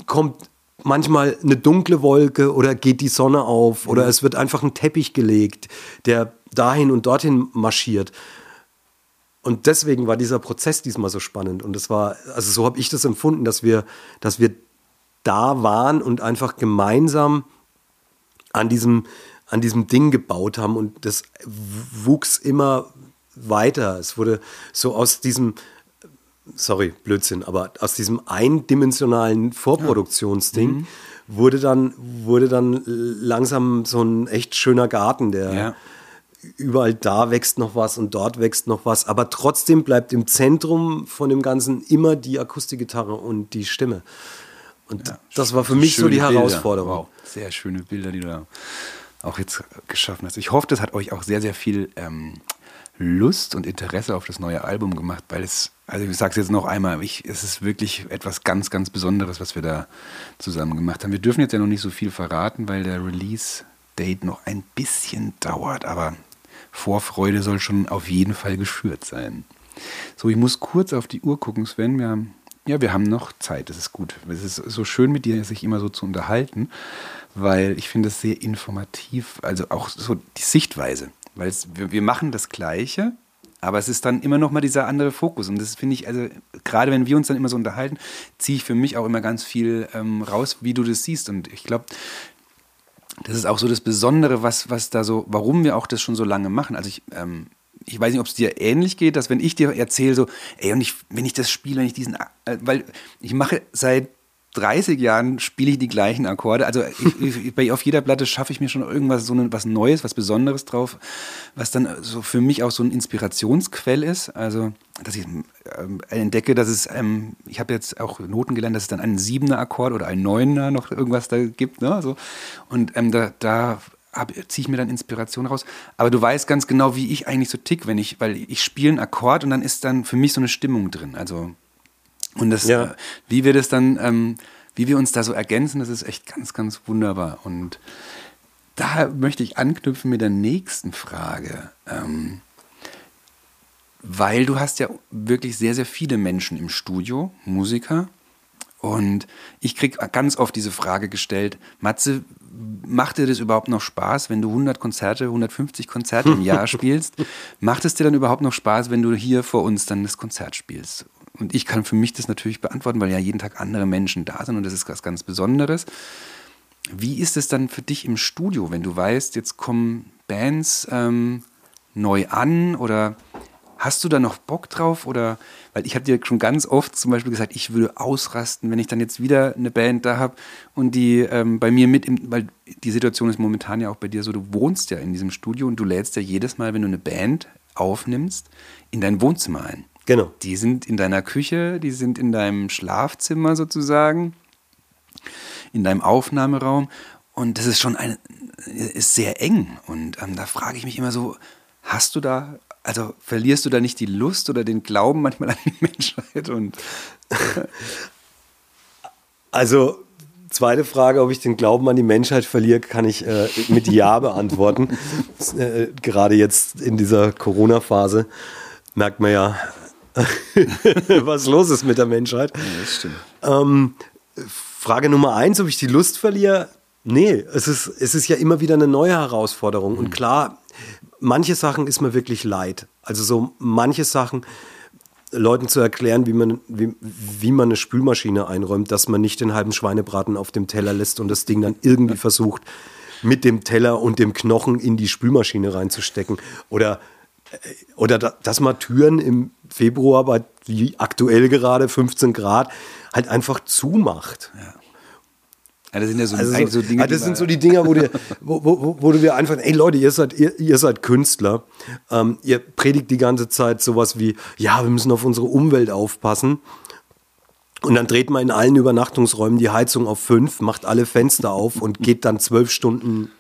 kommt manchmal eine dunkle Wolke oder geht die Sonne auf oder es wird einfach ein Teppich gelegt, der dahin und dorthin marschiert. Und deswegen war dieser Prozess diesmal so spannend. Und es war, also so habe ich das empfunden, dass wir, dass wir da waren und einfach gemeinsam an diesem, an diesem Ding gebaut haben. Und das wuchs immer weiter. Es wurde so aus diesem, sorry, Blödsinn, aber aus diesem eindimensionalen Vorproduktionsding wurde, dann, wurde dann langsam so ein echt schöner Garten, der Ja. überall da wächst noch was und dort wächst noch was, aber trotzdem bleibt im Zentrum von dem Ganzen immer die Akustikgitarre und die Stimme. Und das war für mich so die Bilder. Herausforderung. Wow, sehr schöne Bilder, die du da auch jetzt geschaffen hast. Ich hoffe, das hat euch auch sehr, sehr viel ähm, Lust und Interesse auf das neue Album gemacht, weil es, also ich sage es jetzt noch einmal, ich, es ist wirklich etwas ganz, ganz Besonderes, was wir da zusammen gemacht haben. Wir dürfen jetzt ja noch nicht so viel verraten, weil der Release-Date noch ein bisschen dauert, aber Vorfreude soll schon auf jeden Fall geschürt sein. So, ich muss kurz auf die Uhr gucken, Sven. Wir haben, ja, wir haben noch Zeit. Das ist gut. Es ist so schön mit dir, sich immer so zu unterhalten, weil ich finde es sehr informativ, also auch so die Sichtweise. Weil es, wir, wir machen das Gleiche, Aber es ist dann immer noch mal dieser andere Fokus. Und das finde ich, also gerade wenn wir uns dann immer so unterhalten, ziehe ich für mich auch immer ganz viel ähm, raus, wie du das siehst. Und ich glaube, das ist auch so das Besondere, was, was da so, warum wir auch das schon so lange machen. Also ich, ähm, ich weiß nicht, ob es dir ähnlich geht, dass wenn ich dir erzähle, so, ey, und ich, wenn ich das spiele, wenn ich diesen, äh, weil ich mache seit 30 Jahren spiele ich die gleichen Akkorde. Also ich, ich, auf jeder Platte schaffe ich mir schon irgendwas, so eine, was Neues, was Besonderes drauf, was dann so für mich auch so ein Inspirationsquell ist. Also, dass ich ähm, entdecke, dass es, ähm, ich habe jetzt auch Noten gelernt, dass es dann einen siebener Akkord oder einen neuner noch irgendwas da gibt. Ne? So. Und ähm, da, da ziehe ich mir dann Inspiration raus. Aber du weißt ganz genau, wie ich eigentlich so tick, wenn ich, weil ich spiele einen Akkord und dann ist dann für mich so eine Stimmung drin. Also und das, ja. äh, wie wir das dann, ähm, wie wir uns da so ergänzen, das ist echt ganz, ganz wunderbar. Und da möchte ich anknüpfen mit der nächsten Frage. Ähm, weil du hast ja wirklich sehr, sehr viele Menschen im Studio, Musiker. Und ich kriege ganz oft diese Frage gestellt, Matze, macht dir das überhaupt noch Spaß, wenn du 100 Konzerte, 150 Konzerte im Jahr spielst? Macht es dir dann überhaupt noch Spaß, wenn du hier vor uns dann das Konzert spielst? Und ich kann für mich das natürlich beantworten, weil ja jeden Tag andere Menschen da sind und das ist was ganz Besonderes. Wie ist es dann für dich im Studio, wenn du weißt, jetzt kommen Bands ähm, neu an oder hast du da noch Bock drauf? Oder weil ich habe dir schon ganz oft zum Beispiel gesagt, ich würde ausrasten, wenn ich dann jetzt wieder eine Band da habe und die ähm, bei mir mit, im, weil die Situation ist momentan ja auch bei dir so, du wohnst ja in diesem Studio und du lädst ja jedes Mal, wenn du eine Band aufnimmst, in dein Wohnzimmer ein. Genau. Die sind in deiner Küche, die sind in deinem Schlafzimmer sozusagen, in deinem Aufnahmeraum. Und das ist schon ein, ist sehr eng. Und ähm, da frage ich mich immer so, hast du da, also verlierst du da nicht die Lust oder den Glauben manchmal an die Menschheit? Und also Zweite Frage, ob ich den Glauben an die Menschheit verliere, kann ich äh, mit Ja beantworten. äh, gerade jetzt in dieser Corona-Phase merkt man ja, was los ist mit der Menschheit. Ja, das stimmt. Ähm, Frage Nummer eins, ob ich die Lust verliere. Nee, es ist, es ist ja immer wieder eine neue Herausforderung. Mhm. Und klar, manche Sachen ist mir wirklich leid. Also so manche Sachen, Leuten zu erklären, wie man, wie, wie man eine Spülmaschine einräumt, dass man nicht den halben Schweinebraten auf dem Teller lässt und das Ding dann irgendwie versucht, mit dem Teller und dem Knochen in die Spülmaschine reinzustecken. Oder oder dass man Türen im Februar bei aktuell gerade 15 Grad halt einfach zumacht. Ja. Ja, das sind ja so, also so, Dinge. Ja, das sind so die Dinger, wo, dir, wo, wo, wo, du dir einfach, ey Leute, ihr seid, ihr, ihr seid Künstler. Ähm, ihr predigt die ganze Zeit sowas wie, ja, wir müssen auf unsere Umwelt aufpassen. Und dann dreht man in allen Übernachtungsräumen die Heizung auf fünf, macht alle Fenster auf und geht dann zwölf Stunden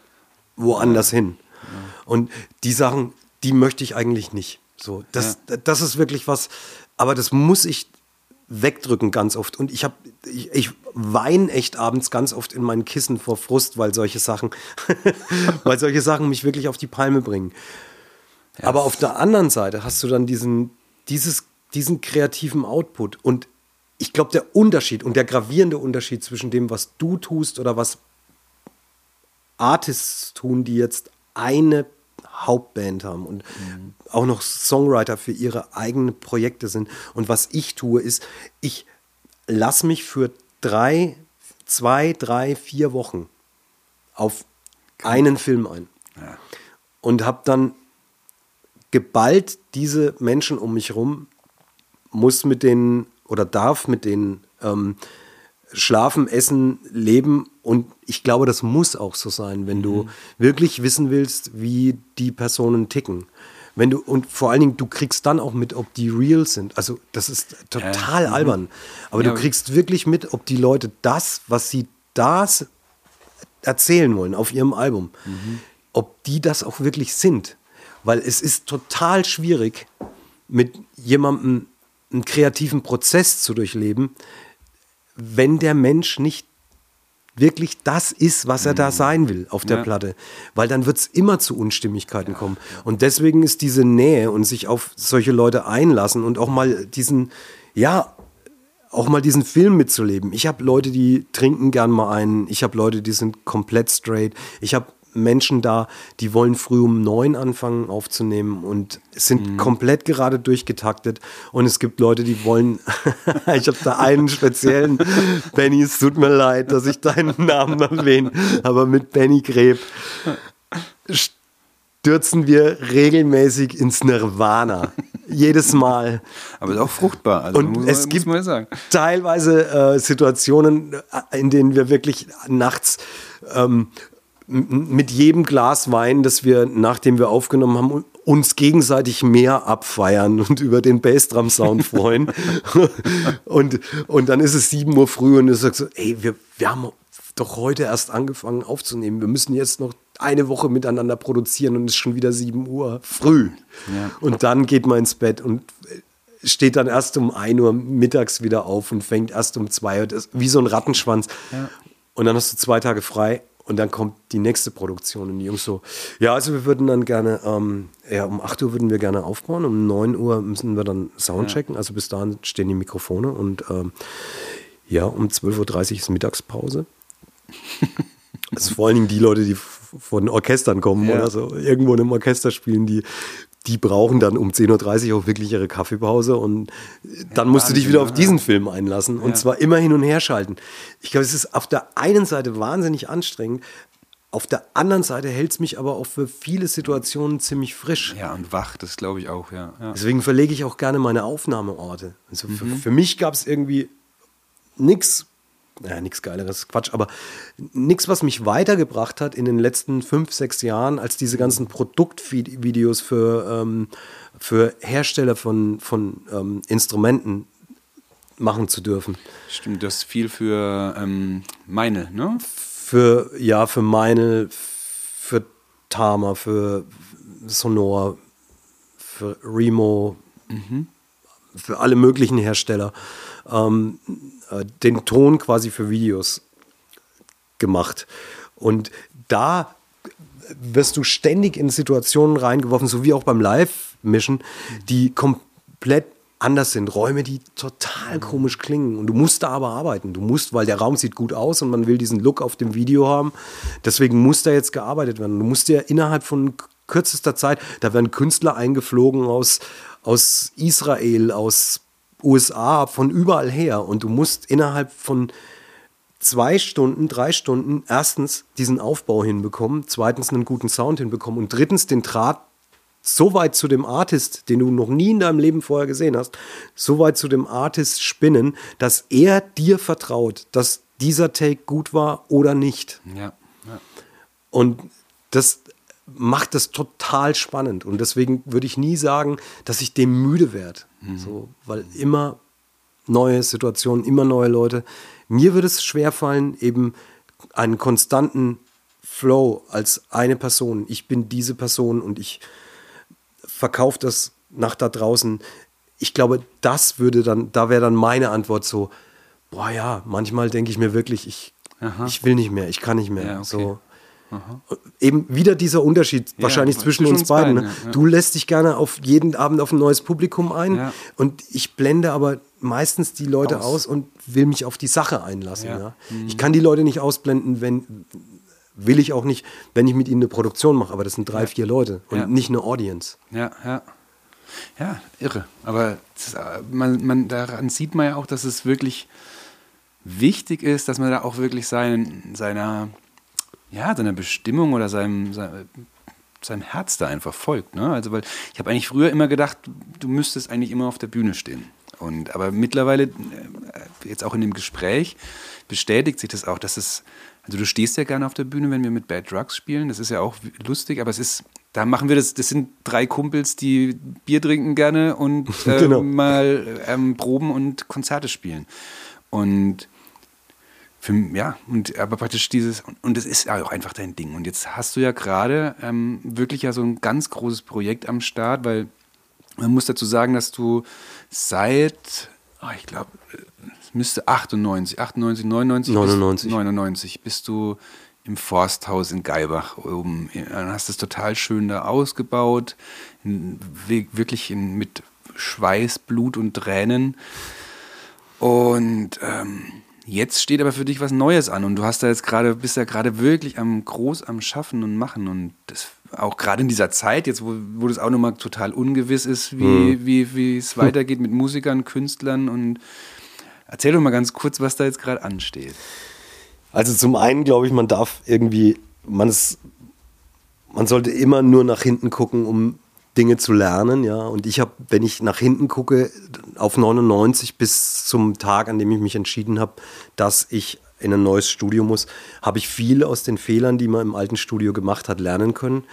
woanders hin. Und die Sachen, die möchte ich eigentlich nicht. So, das, ja. das ist wirklich was, aber das muss ich wegdrücken ganz oft. Und ich habe, ich, ich weine echt abends ganz oft in meinen Kissen vor Frust, weil solche Sachen, weil solche Sachen mich wirklich auf die Palme bringen. Ja. Aber auf der anderen Seite hast du dann diesen, dieses, diesen kreativen Output. Und ich glaube, der Unterschied und der gravierende Unterschied zwischen dem, was du tust oder was Artists tun, die jetzt eine Hauptband haben und mhm. auch noch Songwriter für ihre eigenen Projekte sind. Und was ich tue, ist, ich lasse mich für drei, zwei, drei, vier Wochen auf einen Film ein. Ja. Und habe dann geballt diese Menschen um mich herum, muss mit denen oder darf mit denen ähm, schlafen, essen, leben und ich glaube, das muss auch so sein, wenn du mhm. wirklich wissen willst, wie die Personen ticken. Wenn du, und vor allen Dingen, du kriegst dann auch mit, ob die real sind. Also, das ist total äh, albern. Aber ja, du kriegst wirklich mit, ob die Leute das, was sie da erzählen wollen auf ihrem Album, mhm. ob die das auch wirklich sind. Weil es ist total schwierig, mit jemandem einen kreativen Prozess zu durchleben, wenn der Mensch nicht wirklich das ist, was er da mhm. sein will auf der ja. Platte. Weil dann wird es immer zu Unstimmigkeiten ja. kommen. Und deswegen ist diese Nähe und sich auf solche Leute einlassen und auch mal diesen, ja, auch mal diesen Film mitzuleben. Ich habe Leute, die trinken gern mal einen. Ich habe Leute, die sind komplett straight. Ich habe Menschen da, die wollen früh um neun anfangen aufzunehmen und sind komplett gerade durchgetaktet. Und es gibt Leute, die wollen, ich habe da einen speziellen, Benny, es tut mir leid, dass ich deinen Namen erwähne, aber mit Benny Greb stürzen wir regelmäßig ins Nirvana. Jedes Mal. Aber ist auch fruchtbar. Also Und muss, es gibt man teilweise äh, Situationen, äh, in denen wir wirklich nachts ähm, mit jedem Glas Wein, das wir, nachdem wir aufgenommen haben, uns gegenseitig mehr abfeiern und über den Bassdrum-Sound freuen. und, und dann ist es 7 Uhr früh und du sagst so, ey, wir, wir haben doch heute erst angefangen aufzunehmen. Wir müssen jetzt noch eine Woche miteinander produzieren und es ist schon wieder 7 Uhr früh. Und dann geht man ins Bett und steht dann erst um 1 Uhr mittags wieder auf und fängt erst um 2 Uhr, das ist wie so ein Rattenschwanz. Und dann hast du zwei Tage frei und dann kommt die nächste Produktion. Und die Jungs so, ja, also wir würden dann gerne, ähm, ja, um 8 Uhr würden wir gerne aufbauen, um 9 Uhr müssen wir dann Soundchecken, also bis dahin stehen die Mikrofone und ähm, ja, um 12.30 Uhr ist Mittagspause. Also vor allen Dingen die Leute, die von Orchestern kommen Ja. oder so, irgendwo in einem Orchester spielen, die, die brauchen dann um 10.30 Uhr auch wirklich ihre Kaffeepause und dann musst du dich wieder auf ja. diesen Film einlassen und Ja. zwar immer hin und her schalten. Ich glaube, es ist auf der einen Seite wahnsinnig anstrengend, auf der anderen Seite hält es mich aber auch für viele Situationen ziemlich frisch. Ja, und wach, das glaube ich auch, ja. ja. Deswegen verlege ich auch gerne meine Aufnahmeorte. Also für, Mhm. für mich gab es irgendwie nichts, naja, nichts Geileres, Quatsch, aber nichts, was mich weitergebracht hat in den letzten fünf, sechs Jahren, als diese ganzen Produktvideos für, ähm, für Hersteller von, von ähm, Instrumenten machen zu dürfen. Stimmt, das ist viel für ähm, meine, ne? Für, ja, für meine, für Tama, für Sonor, für Remo, für alle möglichen Hersteller, ähm, äh, den Ton quasi für Videos gemacht. Und da wirst du ständig in Situationen reingeworfen, so wie auch beim Live-Mischen, die komplett anders sind. Räume, die total komisch klingen. Und du musst da aber arbeiten. Du musst, weil der Raum sieht gut aus und man will diesen Look auf dem Video haben. Deswegen muss da jetzt gearbeitet werden. Du musst ja innerhalb von kürzester Zeit, da werden Künstler eingeflogen aus, aus Israel, aus USA, von überall her. Und du musst innerhalb von zwei Stunden, drei Stunden erstens diesen Aufbau hinbekommen, zweitens einen guten Sound hinbekommen und drittens den Draht so weit zu dem Artist, den du noch nie in deinem Leben vorher gesehen hast, so weit zu dem Artist spinnen, dass er dir vertraut, dass dieser Take gut war oder nicht. Ja. ja. Und das macht das total spannend. Und deswegen würde ich nie sagen, dass ich dem müde werde. So, weil immer neue Situationen, immer neue Leute. Mir würde es schwerfallen, eben einen konstanten Flow als eine Person. Ich bin diese Person und ich verkaufe das nach da draußen. Ich glaube, das würde dann, da wäre dann meine Antwort so, boah ja, manchmal denke ich mir wirklich, ich, Aha. ich will nicht mehr, ich kann nicht mehr. Ja, okay. So. Eben wieder dieser Unterschied wahrscheinlich zwischen, uns beiden. ne? ja, ja. Du lässt dich gerne auf jeden Abend auf ein neues Publikum ein Ja. und ich blende aber meistens die Leute Aus. aus, und will mich auf die Sache einlassen. Ja. Ja. Ich kann die Leute nicht ausblenden, wenn will ich auch nicht, wenn ich mit ihnen eine Produktion mache, aber das sind drei, vier Leute und Ja. nicht eine Audience. Ja, ja. Ja, irre. Aber das, äh, man, man, daran sieht man ja auch, dass es wirklich wichtig ist, dass man da auch wirklich sein, seiner, ja, seiner Bestimmung oder seinem, seinem, seinem Herz da einfach folgt. Ne? Also, weil ich habe eigentlich früher immer gedacht, du müsstest eigentlich immer auf der Bühne stehen. Und, aber mittlerweile, äh, jetzt auch in dem Gespräch, bestätigt sich das auch, dass es, also du stehst ja gerne auf der Bühne, wenn wir mit Bad Drugs spielen, das ist ja auch lustig, aber es ist, da machen wir das, das sind drei Kumpels, die Bier trinken gerne und äh, Genau. mal ähm, proben und Konzerte spielen. Und für, ja, und aber praktisch dieses, und, das ist ja auch einfach dein Ding. Und jetzt hast du ja gerade ähm, wirklich ja so ein ganz großes Projekt am Start, weil man muss dazu sagen, dass du seit, ah, ich glaube, es müsste 98, 98, 99, 99. Bis 99 bist du im Forsthaus in Geibach oben. Dann hast du es total schön da ausgebaut, in, wirklich in, mit Schweiß, Blut und Tränen. Und ähm, Jetzt steht aber für dich was Neues an und du hast da jetzt gerade, bist ja gerade wirklich am groß am Schaffen und Machen und das auch gerade in dieser Zeit, jetzt wo, wo das auch nochmal total ungewiss ist, wie, Mhm. wie, wie es weitergeht mit Musikern, Künstlern und erzähl doch mal ganz kurz, was da jetzt gerade ansteht. Also zum einen glaube ich, man darf irgendwie, man ist, man sollte immer nur nach hinten gucken, um Dinge zu lernen, ja. Und ich habe, wenn ich nach hinten gucke, auf 99 bis zum Tag, an dem ich mich entschieden habe, dass ich in ein neues Studio muss, habe ich viel aus den Fehlern, die man im alten Studio gemacht hat, lernen können.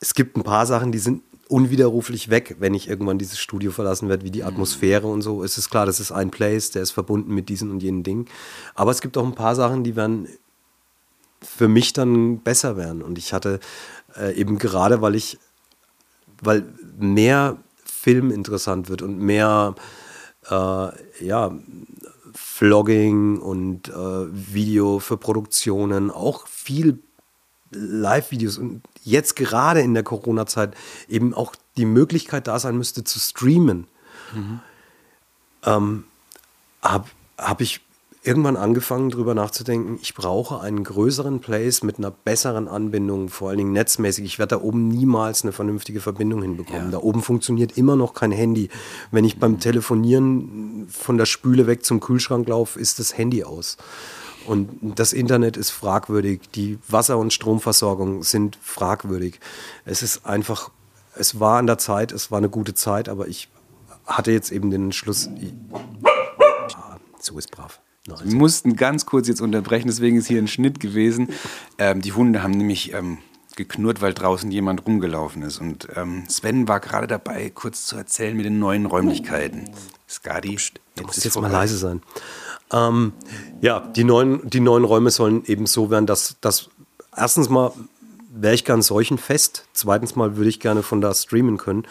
Es gibt ein paar Sachen, die sind unwiderruflich weg, wenn ich irgendwann dieses Studio verlassen werde, wie die Atmosphäre und so. Es ist klar, das ist ein Place, der ist verbunden mit diesen und jenen Dingen. Aber es gibt auch ein paar Sachen, die werden für mich dann besser werden. Und ich hatte äh, eben gerade, weil ich, weil mehr Film interessant wird und mehr äh, ja, Vlogging und äh, Video für Produktionen, auch viel Live-Videos und jetzt gerade in der Corona-Zeit eben auch die Möglichkeit da sein müsste zu streamen, ähm, habe hab ich irgendwann angefangen darüber nachzudenken, ich brauche einen größeren Place mit einer besseren Anbindung, vor allen Dingen netzmäßig. Ich werde da oben niemals eine vernünftige Verbindung hinbekommen. Ja. Da oben funktioniert immer noch kein Handy. Wenn ich beim Telefonieren von der Spüle weg zum Kühlschrank laufe, ist das Handy aus. Und das Internet ist fragwürdig, die Wasser- und Stromversorgung sind fragwürdig. Es ist einfach, es war an der Zeit, es war eine gute Zeit, aber ich hatte jetzt eben den Entschluss, ich, ah, so ist brav. Wir mussten ganz kurz jetzt unterbrechen, deswegen ist hier ein Schnitt gewesen. Ähm, die Hunde haben nämlich ähm, geknurrt, weil draußen jemand rumgelaufen ist. Und ähm, Sven war gerade dabei, kurz zu erzählen mit den neuen Räumlichkeiten. Skadi, Du musst jetzt mal vorbei. leise sein. Ähm, ja, die neuen, die neuen Räume sollen eben so werden, dass, dass erstens mal wäre ich gern solchen fest, zweitens mal würde ich gerne von da streamen können.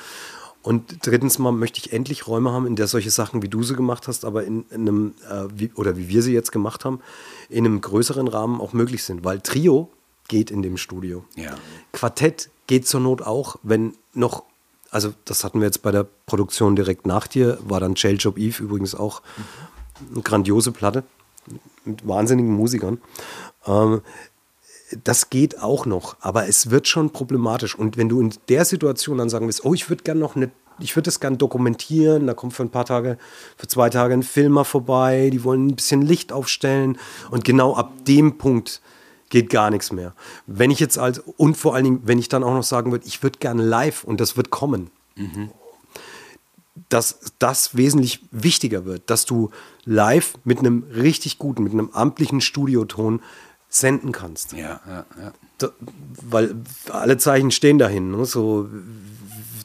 Und drittens mal möchte ich endlich Räume haben, in der solche Sachen, wie du sie gemacht hast, aber in, in einem, äh, wie, oder wie wir sie jetzt gemacht haben, in einem größeren Rahmen auch möglich sind. Weil Trio geht in dem Studio. Ja. Quartett geht zur Not auch, wenn noch, also das hatten wir jetzt bei der Produktion direkt nach dir, war dann Jail Job Eve übrigens auch eine grandiose Platte mit wahnsinnigen Musikern. Ähm, das geht auch noch, aber es wird schon problematisch. Und wenn du in der Situation dann sagen willst, oh, ich würde gerne noch eine, ich würde das gerne dokumentieren, da kommt für ein paar Tage, für zwei Tage ein Filmer vorbei, die wollen ein bisschen Licht aufstellen und genau ab dem Punkt geht gar nichts mehr. Wenn ich jetzt als, und vor allen Dingen, wenn ich dann auch noch sagen würde, ich würde gerne live und das wird kommen, dass das wesentlich wichtiger wird, dass du live mit einem richtig guten, mit einem amtlichen Studioton senden kannst. Ja, ja, ja. Da, weil alle Zeichen stehen dahin. Ne? So,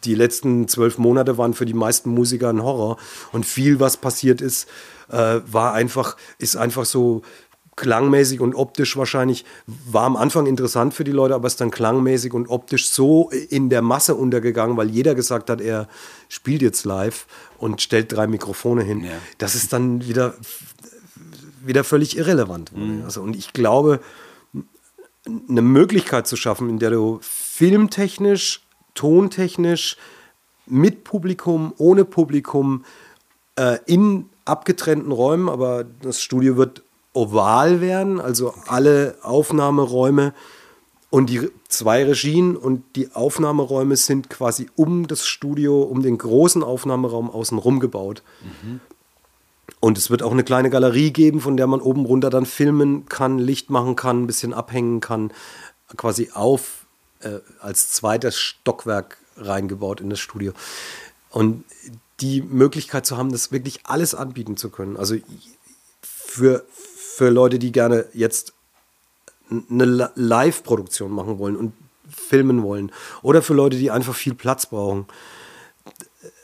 die letzten zwölf Monate waren für die meisten Musiker ein Horror und viel, was passiert ist, äh, war einfach, ist einfach so klangmäßig und optisch wahrscheinlich, war am Anfang interessant für die Leute, aber ist dann klangmäßig und optisch so in der Masse untergegangen, weil jeder gesagt hat, er spielt jetzt live und stellt drei Mikrofone hin. Ja. Das ist dann wieder, wieder völlig irrelevant. wurde. Also, und ich glaube, eine Möglichkeit zu schaffen, in der du filmtechnisch, tontechnisch, mit Publikum, ohne Publikum, äh, in abgetrennten Räumen, aber das Studio wird oval werden, also alle Aufnahmeräume und die zwei Regien und die Aufnahmeräume sind quasi um das Studio, um den großen Aufnahmeraum außenrum gebaut. Und es wird auch eine kleine Galerie geben, von der man oben runter dann filmen kann, Licht machen kann, ein bisschen abhängen kann, quasi auf äh, als zweites Stockwerk reingebaut in das Studio. Und die Möglichkeit zu haben, das wirklich alles anbieten zu können. Also für, für Leute, die gerne jetzt eine Li- Live-Produktion machen wollen und filmen wollen. Oder für Leute, die einfach viel Platz brauchen.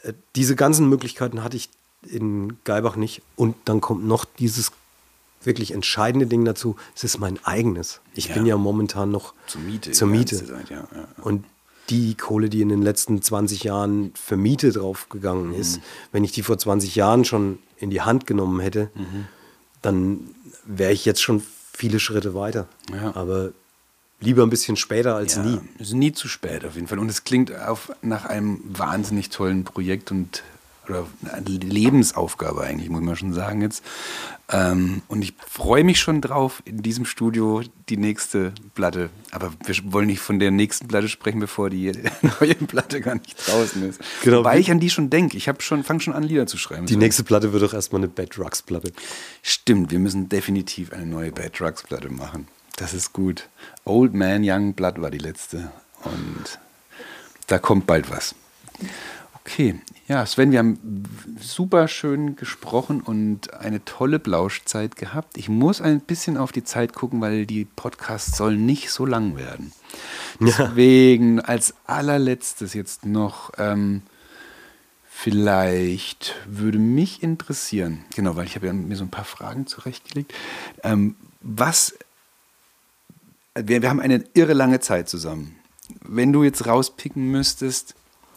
Äh, Diese ganzen Möglichkeiten hatte ich in Geibach nicht. Und dann kommt noch dieses wirklich entscheidende Ding dazu. Es ist mein eigenes. Ich Ja. bin ja momentan noch Zur Miete. Zur Miete. Zeit, ja, ja. Und die Kohle, die in den letzten 20 Jahren für Miete draufgegangen ist, wenn ich die vor 20 Jahren schon in die Hand genommen hätte, dann wäre ich jetzt schon viele Schritte weiter. Aber lieber ein bisschen später als ja, nie. Es ist nie zu spät auf jeden Fall. Und es klingt auf, nach einem wahnsinnig tollen Projekt und oder eine Lebensaufgabe eigentlich, muss man schon sagen jetzt. Ähm, und ich freue mich schon drauf, in diesem Studio die nächste Platte. Aber wir wollen nicht von der nächsten Platte sprechen, bevor die neue Platte gar nicht draußen ist. Genau. Wobei ich an die schon denke. Ich schon, fange schon an, Lieder zu schreiben. Die nächste Platte wird doch erstmal eine Bad Drugs Platte. Stimmt, wir müssen definitiv eine neue Bad Drugs Platte machen. Das ist gut. Old Man Young Blood war die letzte. Und da kommt bald was. Okay, ja, Sven, wir haben super schön gesprochen und eine tolle Blauschzeit gehabt. Ich muss ein bisschen auf die Zeit gucken, weil die Podcasts sollen nicht so lang werden. Deswegen als allerletztes jetzt noch, ähm, vielleicht würde mich interessieren, genau, weil ich habe ja mir so ein paar Fragen zurechtgelegt, ähm, was, wir, wir haben eine irre lange Zeit zusammen. Wenn du jetzt rauspicken müsstest,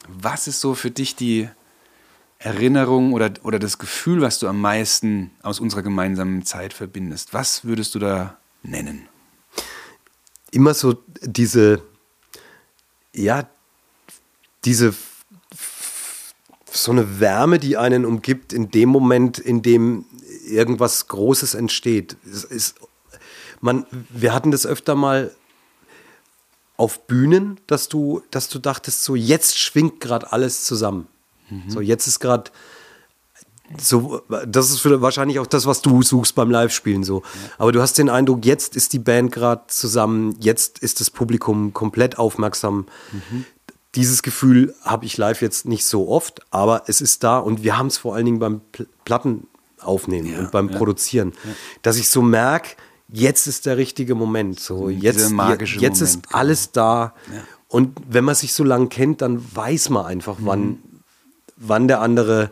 was ist so für dich die Erinnerung oder, oder das Gefühl, was du am meisten aus unserer gemeinsamen Zeit verbindest? Was würdest du da nennen? Immer so diese, ja, diese, so eine Wärme, die einen umgibt in dem Moment, in dem irgendwas Großes entsteht. Es ist, man, wir hatten das öfter mal auf Bühnen, dass du, dass du dachtest, so jetzt schwingt gerade alles zusammen. Mhm. So jetzt ist gerade so, das ist für, wahrscheinlich auch das, was du suchst beim Live-Spielen so. Ja. Aber du hast den Eindruck, jetzt ist die Band gerade zusammen, jetzt ist das Publikum komplett aufmerksam. Mhm. Dieses Gefühl habe ich live jetzt nicht so oft, aber es ist da und wir haben es vor allen Dingen beim Pl Platten aufnehmen ja, und beim ja. Produzieren, dass ich so merke, jetzt ist der richtige Moment. So, jetzt, jetzt Moment, ist genau. alles da. Ja. Und wenn man sich so lange kennt, dann weiß man einfach, mhm. wann, wann der andere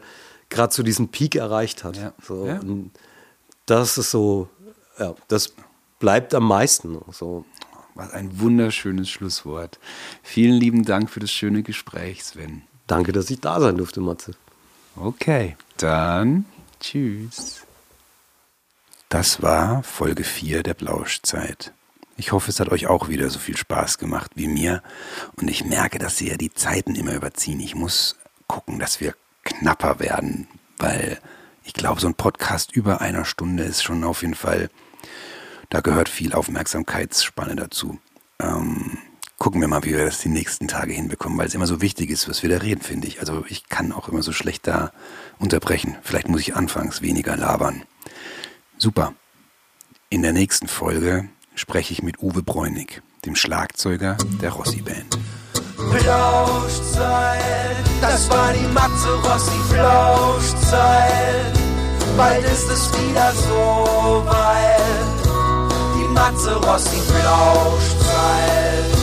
gerade so diesen Peak erreicht hat. Ja. So, ja. das ist so, ja, das bleibt am meisten. So. Was ein wunderschönes Schlusswort. Vielen lieben Dank für das schöne Gespräch, Sven. Danke, dass ich da sein durfte, Matze. Okay, dann tschüss. Das war Folge 4 der Blauschzeit. Ich hoffe, es hat euch auch wieder so viel Spaß gemacht wie mir. Und ich merke, dass sie ja die Zeiten immer überziehen. Ich muss gucken, dass wir knapper werden, weil ich glaube, so ein Podcast über einer Stunde ist schon auf jeden Fall, da gehört viel Aufmerksamkeitsspanne dazu. Ähm, gucken wir mal, wie wir das die nächsten Tage hinbekommen, weil es immer so wichtig ist, was wir da reden, finde ich. Also ich kann auch immer so schlecht da unterbrechen. Vielleicht muss ich anfangs weniger labern. Super. In der nächsten Folge spreche ich mit Uwe Bräunig, dem Schlagzeuger der Rossi Band. Flauschzeit, das war die Matze Rossi Flauschzeit. Bald ist es wieder so weit. Die Matze Rossi Flauschzeit.